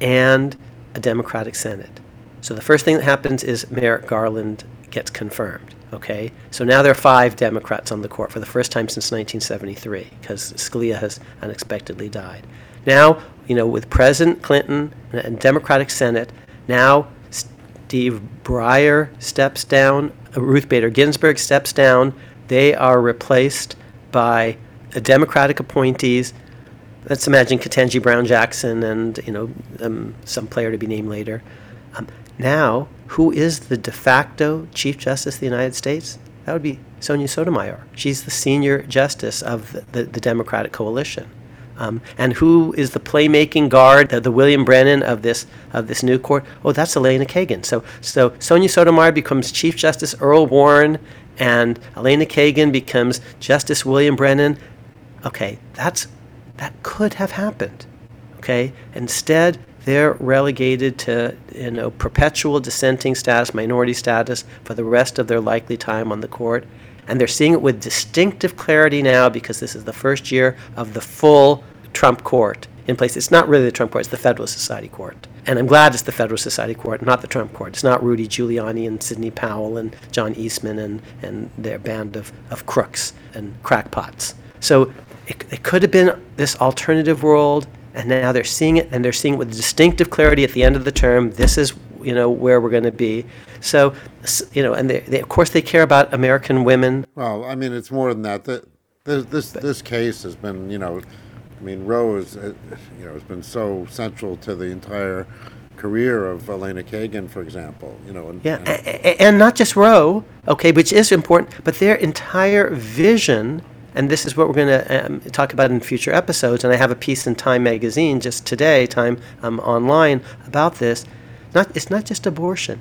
and a Democratic Senate. So the first thing that happens is Merrick Garland gets confirmed. Okay, so now there are five Democrats on the court for the first time since 1973 because Scalia has unexpectedly died. Now, you know, with President Clinton and Democratic Senate, now Steve Breyer steps down, uh, Ruth Bader Ginsburg steps down. They are replaced by Democratic appointees let's imagine Ketanji Brown Jackson and you know um, some player to be named later. Um, now, who is the de facto Chief Justice of the United States? That would be Sonia Sotomayor. She's the senior justice of the, the, the Democratic coalition. Um, and who is the playmaking guard, the, the, William Brennan of this of this new court? Oh, that's Elena Kagan. So so Sonia Sotomayor becomes Chief Justice Earl Warren, and Elena Kagan becomes Justice William Brennan. Okay, that's that could have happened. Okay? Instead, they're relegated to you know perpetual dissenting status, minority status for the rest of their likely time on the court. And they're seeing it with distinctive clarity now because this is the first year of the full Trump court in place. It's not really the Trump court, it's the Federal Society court. And I'm glad it's the Federal Society court, not the Trump court. It's not Rudy Giuliani and Sidney Powell and John Eastman and, and their band of, of crooks and crackpots. So it, it could have been this alternative world, and now they're seeing it, and they're seeing it with distinctive clarity at the end of the term. This is you know where we're going to be. So you know, and they, they, of course they care about American women. Well, I mean, it's more than that. That this this, this case has been you know, I mean, Roe is uh, you know has been so central to the entire career of Elena Kagan, for example. You know, and, Yeah, and- and not just Roe, okay, which is important, but their entire vision, and this is what we're going to um, talk about in future episodes. And I have a piece in Time magazine just today, Time um, online, about this. Not, it's not just abortion;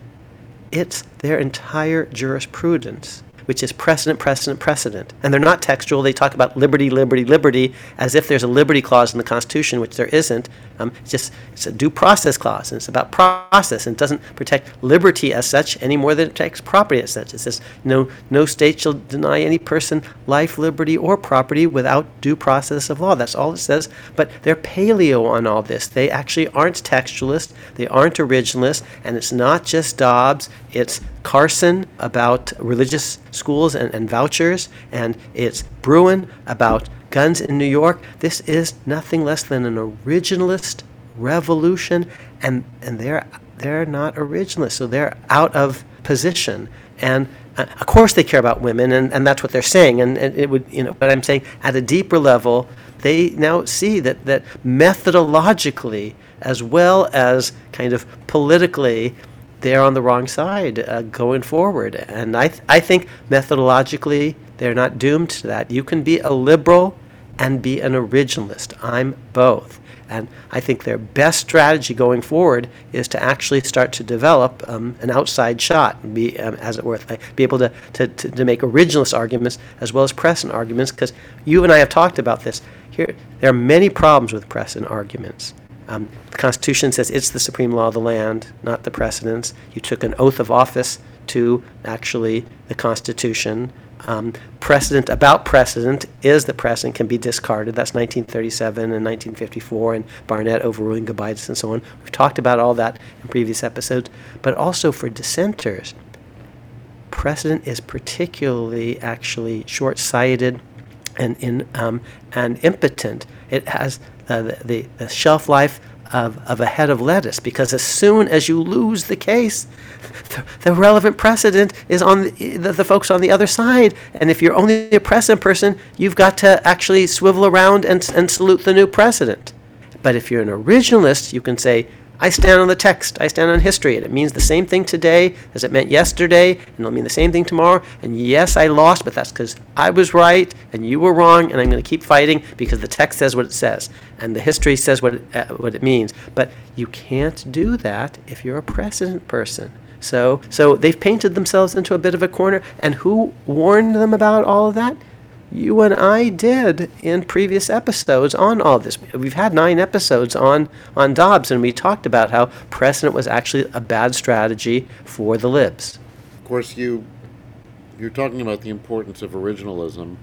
it's their entire jurisprudence, which is precedent, precedent, precedent. And they're not textual. They talk about liberty, liberty, liberty, as if there's a liberty clause in the Constitution, which there isn't. Um, it's just it's a due process clause, and it's about process, and it doesn't protect liberty as such any more than it protects property as such. It says no, no state shall deny any person life, liberty, or property without due process of law. That's all it says. But they're paleo on all this. They actually aren't textualist. They aren't originalist, and it's not just Dobbs. It's Carson about religious schools and, and vouchers, and it's Bruen about guns in New York. This is nothing less than an originalist revolution, and and they're they're not originalists, so they're out of position. And uh, of course, they care about women, and, and that's what they're saying. And, and it would, you know, but I'm saying at a deeper level, they now see that that methodologically, as well as kind of politically, they're on the wrong side uh, going forward. And I, th- I think methodologically, they're not doomed to that. You can be a liberal and be an originalist. I'm both. And I think their best strategy going forward is to actually start to develop um, an outside shot, be, um, as it were, be able to, to, to, to make originalist arguments as well as precedent arguments, because you and I have talked about this. Here, there are many problems with precedent arguments. Um, the Constitution says it's the supreme law of the land, not the precedents. You took an oath of office to actually the Constitution. Um, precedent about precedent is the precedent can be discarded. That's 1937 and 1954, and Barnette overruling Gobitis and so on. We've talked about all that in previous episodes. But also for dissenters, precedent is particularly actually short-sighted and in um, and impotent. It has uh, the, the shelf life of, of a head of lettuce because as soon as you lose the case, the, the relevant precedent is on the, the, the folks on the other side. And if you're only a precedent person, you've got to actually swivel around and, and salute the new precedent. But if you're an originalist, you can say, I stand on the text, I stand on history, and it means the same thing today as it meant yesterday, and it'll mean the same thing tomorrow. And yes, I lost, but that's because I was right and you were wrong, and I'm going to keep fighting because the text says what it says, and the history says what it, uh, what it means. But you can't do that if you're a precedent person. So, so they've painted themselves into a bit of a corner, and who warned them about all of that? You and I did in previous episodes on all this. We've had nine episodes on on Dobbs, and we talked about how precedent was actually a bad strategy for the libs. Of course, you you're talking about the importance of originalism,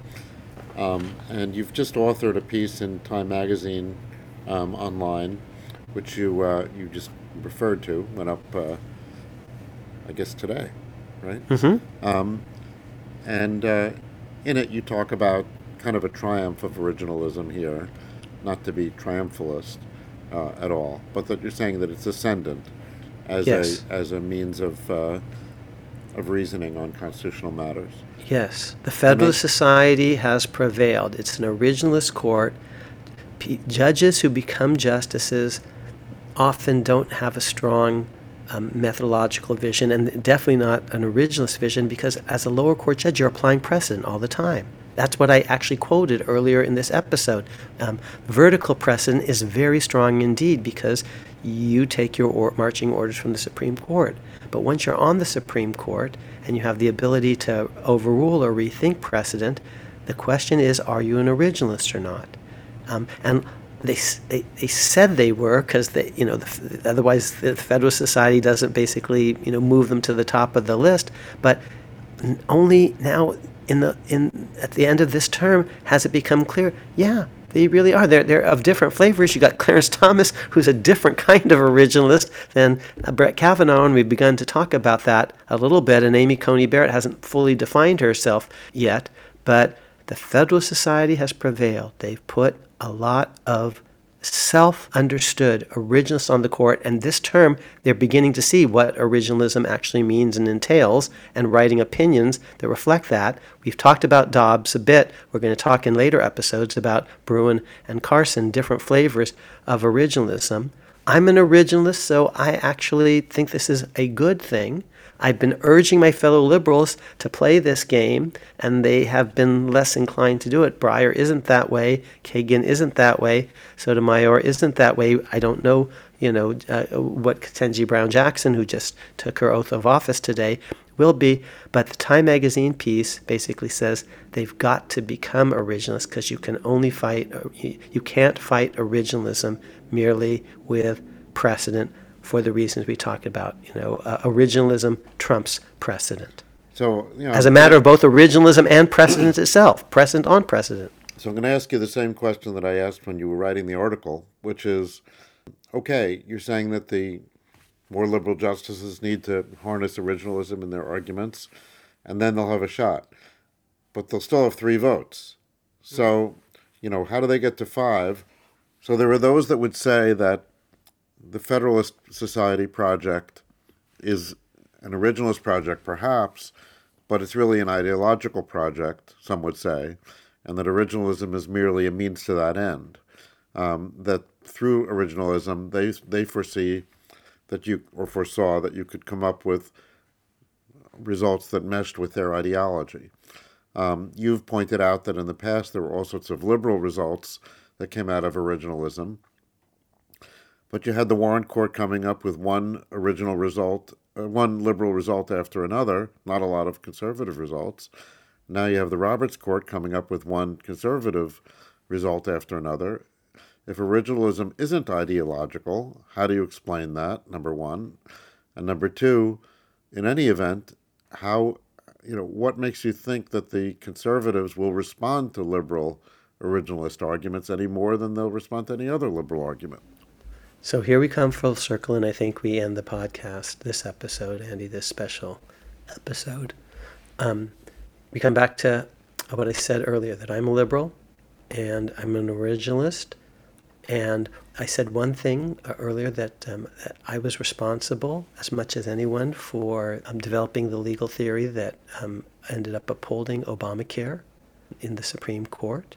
um, and you've just authored a piece in Time Magazine um, online, which you uh, you just referred to, went up, uh, I guess today, right? Mm-hmm. Um, and uh, in it, you talk about kind of a triumph of originalism here, not to be triumphalist uh, at all, but that you're saying that it's ascendant as Yes. a as a means of uh, of reasoning on constitutional matters. Yes, the Federalist Society has prevailed. It's an originalist court. P- judges who become justices often don't have a strong um, methodological vision, and definitely not an originalist vision, because as a lower court judge, you're applying precedent all the time. That's what I actually quoted earlier in this episode. Um, vertical precedent is very strong indeed because you take your or- marching orders from the Supreme Court. But once you're on the Supreme Court and you have the ability to overrule or rethink precedent, the question is are you an originalist or not? Um, and they, they, they said they were because they you know the, otherwise the Federalist Society doesn't basically you know move them to the top of the list. But only now in the in at the end of this term has it become clear. Yeah, they really are. They're they're of different flavors. You got Clarence Thomas, who's a different kind of originalist than uh, Brett Kavanaugh, and we've begun to talk about that a little bit. And Amy Coney Barrett hasn't fully defined herself yet, but the Federalist Society has prevailed. They've put a lot of self understood originalists on the court, and this term they're beginning to see what originalism actually means and entails, and writing opinions that reflect that. We've talked about Dobbs a bit. We're going to talk in later episodes about Bruen and Carson, different flavors of originalism. I'm an originalist, so I actually think this is a good thing. I've been urging my fellow liberals to play this game, and they have been less inclined to do it. Breyer isn't that way. Kagan isn't that way. Sotomayor isn't that way. I don't know, you know, uh, what Ketanji Brown Jackson, who just took her oath of office today, will be. But the Time Magazine piece basically says they've got to become originalists because you can only fight, you can't fight originalism merely with precedent for the reasons we talked about. You know, uh, originalism trumps precedent. So, you know, As a matter of both originalism and precedent itself, precedent on precedent. So I'm going to ask you the same question that I asked when you were writing the article, which is, okay, you're saying that the more liberal justices need to harness originalism in their arguments, and then they'll have a shot. But they'll still have three votes. So, you know, how do they get to five? So there are those that would say that the Federalist Society project is an originalist project, perhaps, but it's really an ideological project, some would say, and that originalism is merely a means to that end. Um, that through originalism, they, they foresee that you, or foresaw that you could come up with results that meshed with their ideology. Um, you've pointed out that in the past there were all sorts of liberal results that came out of originalism. But you had the Warren Court coming up with one original result, uh, one liberal result after another, not a lot of conservative results. Now you have the Roberts Court coming up with one conservative result after another. If originalism isn't ideological, how do you explain that? Number one. And number two, in any event, how, you know, what makes you think that the conservatives will respond to liberal originalist arguments any more than they'll respond to any other liberal argument? So here we come full circle, and I think we end the podcast, this episode, Andy, this special episode. Um, we come back to what I said earlier that I'm a liberal and I'm an originalist. And I said one thing uh, earlier that, um, that I was responsible as much as anyone for um, developing the legal theory that um, ended up upholding Obamacare in the Supreme Court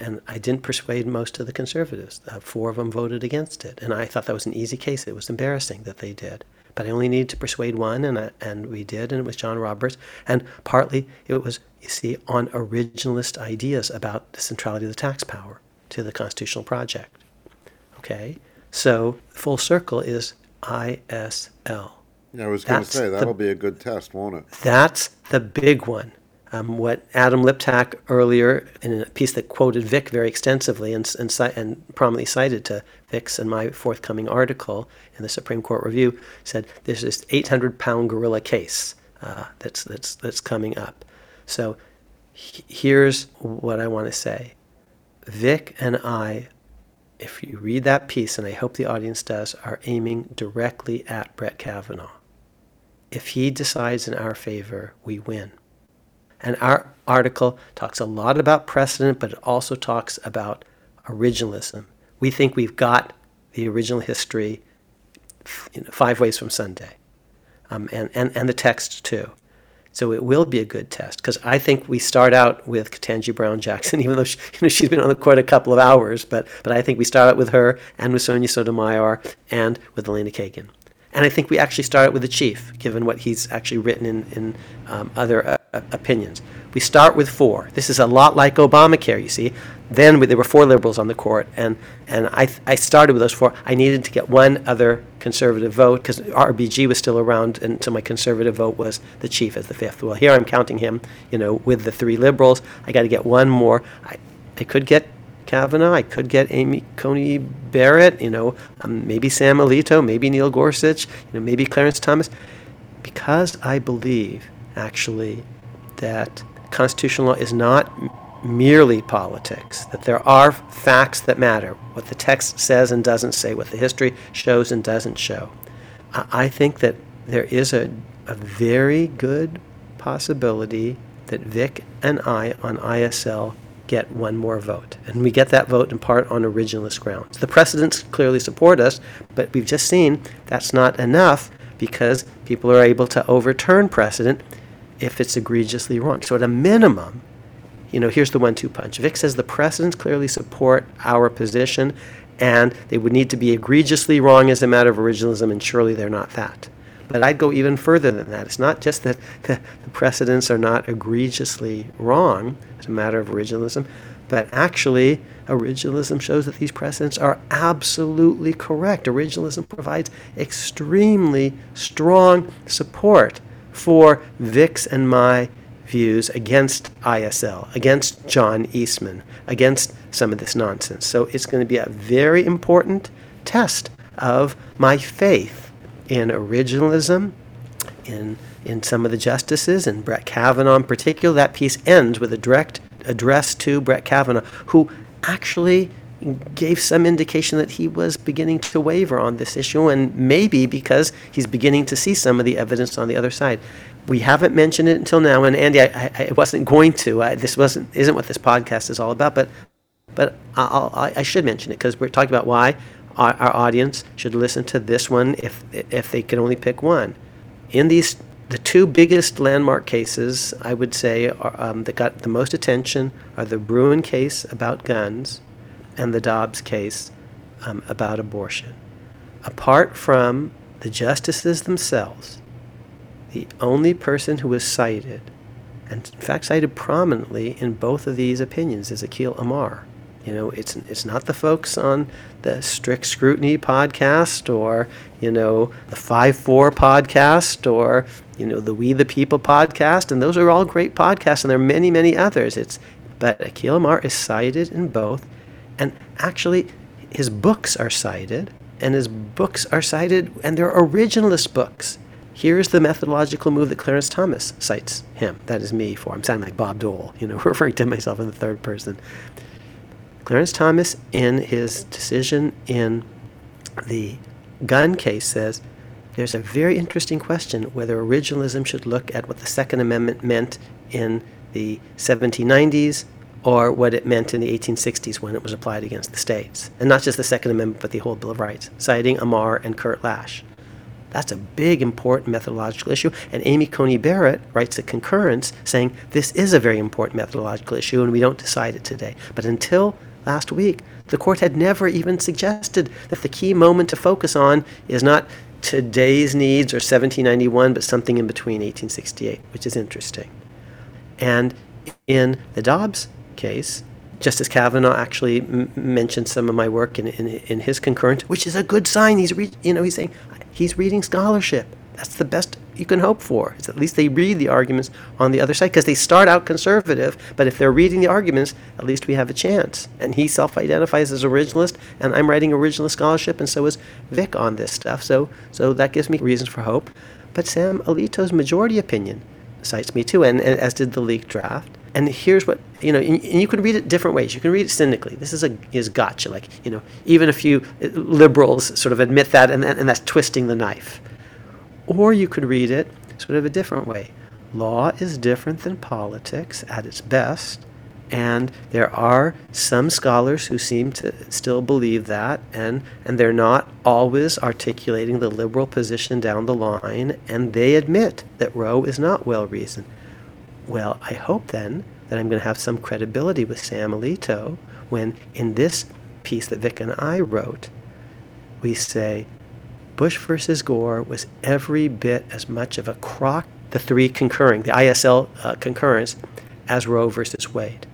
and I didn't persuade most of the conservatives. Uh, four of them voted against it, and I thought that was an easy case. It was embarrassing that they did, but I only needed to persuade one, and I, and we did, and it was John Roberts, and partly it was you see on originalist ideas about the centrality of the tax power to the constitutional project. Okay, so full circle is ISL. Yeah, I was going to say that'll the, be a good test, won't it? That's the big one um, what Adam Liptak earlier in a piece that quoted Vic very extensively and, and, and prominently cited to Vic's in my forthcoming article in the Supreme Court Review said this 800 pound gorilla case uh, that's, that's, that's coming up. So he, here's what I want to say Vic and I, if you read that piece, and I hope the audience does, are aiming directly at Brett Kavanaugh. If he decides in our favor, we win. And our article talks a lot about precedent, but it also talks about originalism. We think we've got the original history you know, five ways from Sunday, um, and, and, and the text too. So it will be a good test because I think we start out with Ketanji Brown Jackson, even though she, you know, she's been on the court a couple of hours, but, but I think we start out with her and with Sonia Sotomayor and with Elena Kagan. And I think we actually start out with the chief, given what he's actually written in, in um, other uh, opinions. We start with four. This is a lot like Obamacare, you see. Then we, there were four liberals on the court, and, and I, I started with those four. I needed to get one other conservative vote because RBG was still around, and so my conservative vote was the chief as the fifth. Well, here I'm counting him, you know, with the three liberals. I got to get one more. I, I could get Kavanaugh. I could get Amy Coney Barrett, you know, um, maybe Sam Alito, maybe Neil Gorsuch, you know, maybe Clarence Thomas, because I believe actually that constitutional law is not merely politics, that there are facts that matter, what the text says and doesn't say, what the history shows and doesn't show. I think that there is a, a very good possibility that Vic and I on ISL get one more vote. And we get that vote in part on originalist grounds. The precedents clearly support us, but we've just seen that's not enough because people are able to overturn precedent if it's egregiously wrong. So, at a minimum, you know, here's the one two punch. Vic says the precedents clearly support our position, and they would need to be egregiously wrong as a matter of originalism, and surely they're not that. But I'd go even further than that. It's not just that the, the precedents are not egregiously wrong as a matter of originalism, but actually, originalism shows that these precedents are absolutely correct. Originalism provides extremely strong support for Vic's and my views against ISL, against John Eastman, against some of this nonsense. So it's going to be a very important test of my faith in originalism, in in some of the justices, and Brett Kavanaugh in particular. That piece ends with a direct address to Brett Kavanaugh, who actually gave some indication that he was beginning to waver on this issue, and maybe because he's beginning to see some of the evidence on the other side. We haven't mentioned it until now, and Andy, I, I wasn't going to. I, this wasn't isn't what this podcast is all about, but but I'll, I should mention it because we're talking about why our, our audience should listen to this one if if they can only pick one. In these the two biggest landmark cases, I would say, are, um, that got the most attention are the Bruen case about guns and the Dobbs case um, about abortion. Apart from the justices themselves, the only person who was cited, and in fact cited prominently in both of these opinions, is Akhil Amar. You know, it's it's not the folks on the Strict Scrutiny podcast or you know the Five Four podcast or you know the We the People podcast, and those are all great podcasts, and there are many many others. It's but Akhil Amar is cited in both, and actually his books are cited, and his books are cited, and they're originalist books. Here's the methodological move that Clarence Thomas cites him. That is me for. I'm sounding like Bob Dole, you know, referring to myself in the third person. Clarence Thomas, in his decision in the gun case, says there's a very interesting question whether originalism should look at what the Second Amendment meant in the 1790s or what it meant in the 1860s when it was applied against the states. And not just the Second Amendment, but the whole Bill of Rights, citing Amar and Kurt Lash. That's a big, important methodological issue. And Amy Coney Barrett writes a concurrence saying this is a very important methodological issue and we don't decide it today. But until last week. The court had never even suggested that the key moment to focus on is not today's needs or 1791, but something in between 1868, which is interesting. And in the Dobbs case, Justice Kavanaugh actually m- mentioned some of my work in, in, in his concurrence, which is a good sign. He's re- you know he's saying he's reading scholarship. That's the best you can hope for. Is at least they read the arguments on the other side because they start out conservative, but if they're reading the arguments, at least we have a chance. And he self-identifies as originalist, and I'm writing originalist scholarship, and so is Vic on this stuff. So so that gives me reasons for hope. But Sam Alito's majority opinion cites me too, and, and as did the leaked draft. And here's what you know, and, and you can read it different ways. You can read it cynically. This is a is gotcha. Like you know, even a few uh, liberals sort of admit that, and, and that's twisting the knife. Or you could read it sort of a different way. Law is different than politics at its best, and there are some scholars who seem to still believe that, and, and they're not always articulating the liberal position down the line, and they admit that Roe is not well reasoned. Well, I hope then that I'm going to have some credibility with Sam Alito when, in this piece that Vic and I wrote, we say Bush versus Gore was every bit as much of a crock, the three concurring, the ISL uh, concurrence, as Roe versus Wade.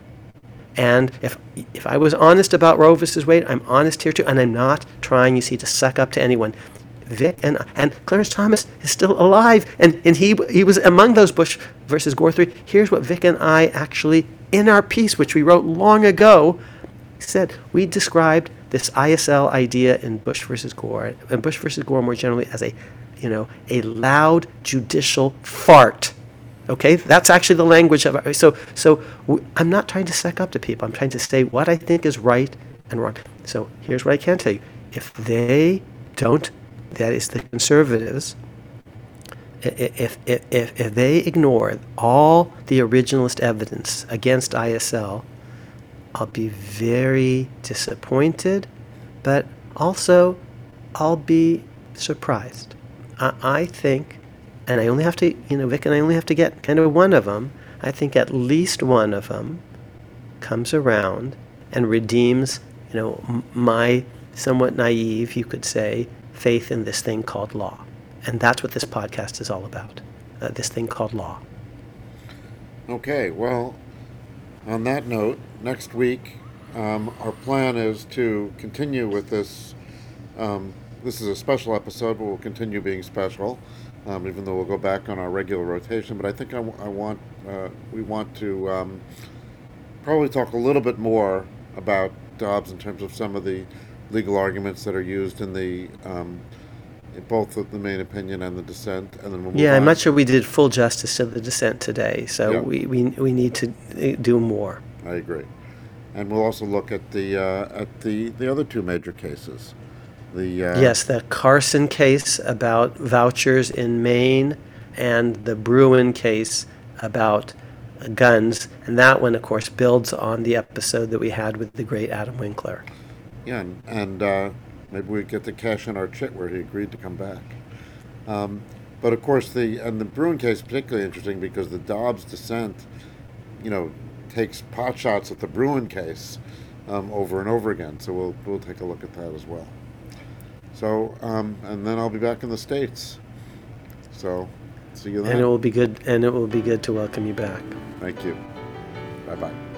And if if I was honest about Roe versus Wade, I'm honest here too, and I'm not trying, you see, to suck up to anyone. Vic and and Clarence Thomas is still alive, and, and he he was among those Bush versus Gore three. Here's what Vic and I actually, in our piece, which we wrote long ago, said. We described this ISL idea in Bush versus Gore, and Bush versus Gore more generally as a, you know, a loud judicial fart. Okay, that's actually the language of it. So, so I'm not trying to suck up to people. I'm trying to say what I think is right and wrong. So here's what I can tell you: if they don't, that is the conservatives. If, if, if, if they ignore all the originalist evidence against ISL, I'll be very disappointed, but also I'll be surprised. I, I think, and I only have to, you know, Vic and I only have to get kind of one of them. I think at least one of them comes around and redeems, you know, my somewhat naive, you could say, faith in this thing called law. And that's what this podcast is all about uh, this thing called law. Okay, well, on that note, next week, um, our plan is to continue with this. Um, this is a special episode, but we'll continue being special, um, even though we'll go back on our regular rotation. But I think I, want uh, we want to um, probably talk a little bit more about Dobbs in terms of some of the legal arguments that are used in the um, in both the main opinion and the dissent, and then we'll Yeah, I'm on. not sure we did full justice to the dissent today, so Yeah. we, we, we need to uh, do more. I agree, and we'll also look at the uh, at the the other two major cases. The uh, Yes, the Carson case about vouchers in Maine and the Bruen case about guns. And that one, of course, builds on the episode that we had with the great Adam Winkler. Yeah, and, uh, maybe we get to cash in our chit where he agreed to come back. Um, but of course, the and the Bruen case is particularly interesting because the Dobbs dissent, you know, takes pot shots at the Bruen case um, over and over again. So we'll we'll take a look at that as well. So um, and then I'll be back in the states. So see you then. And it will be good and it will be good to welcome you back. Thank you. Bye bye.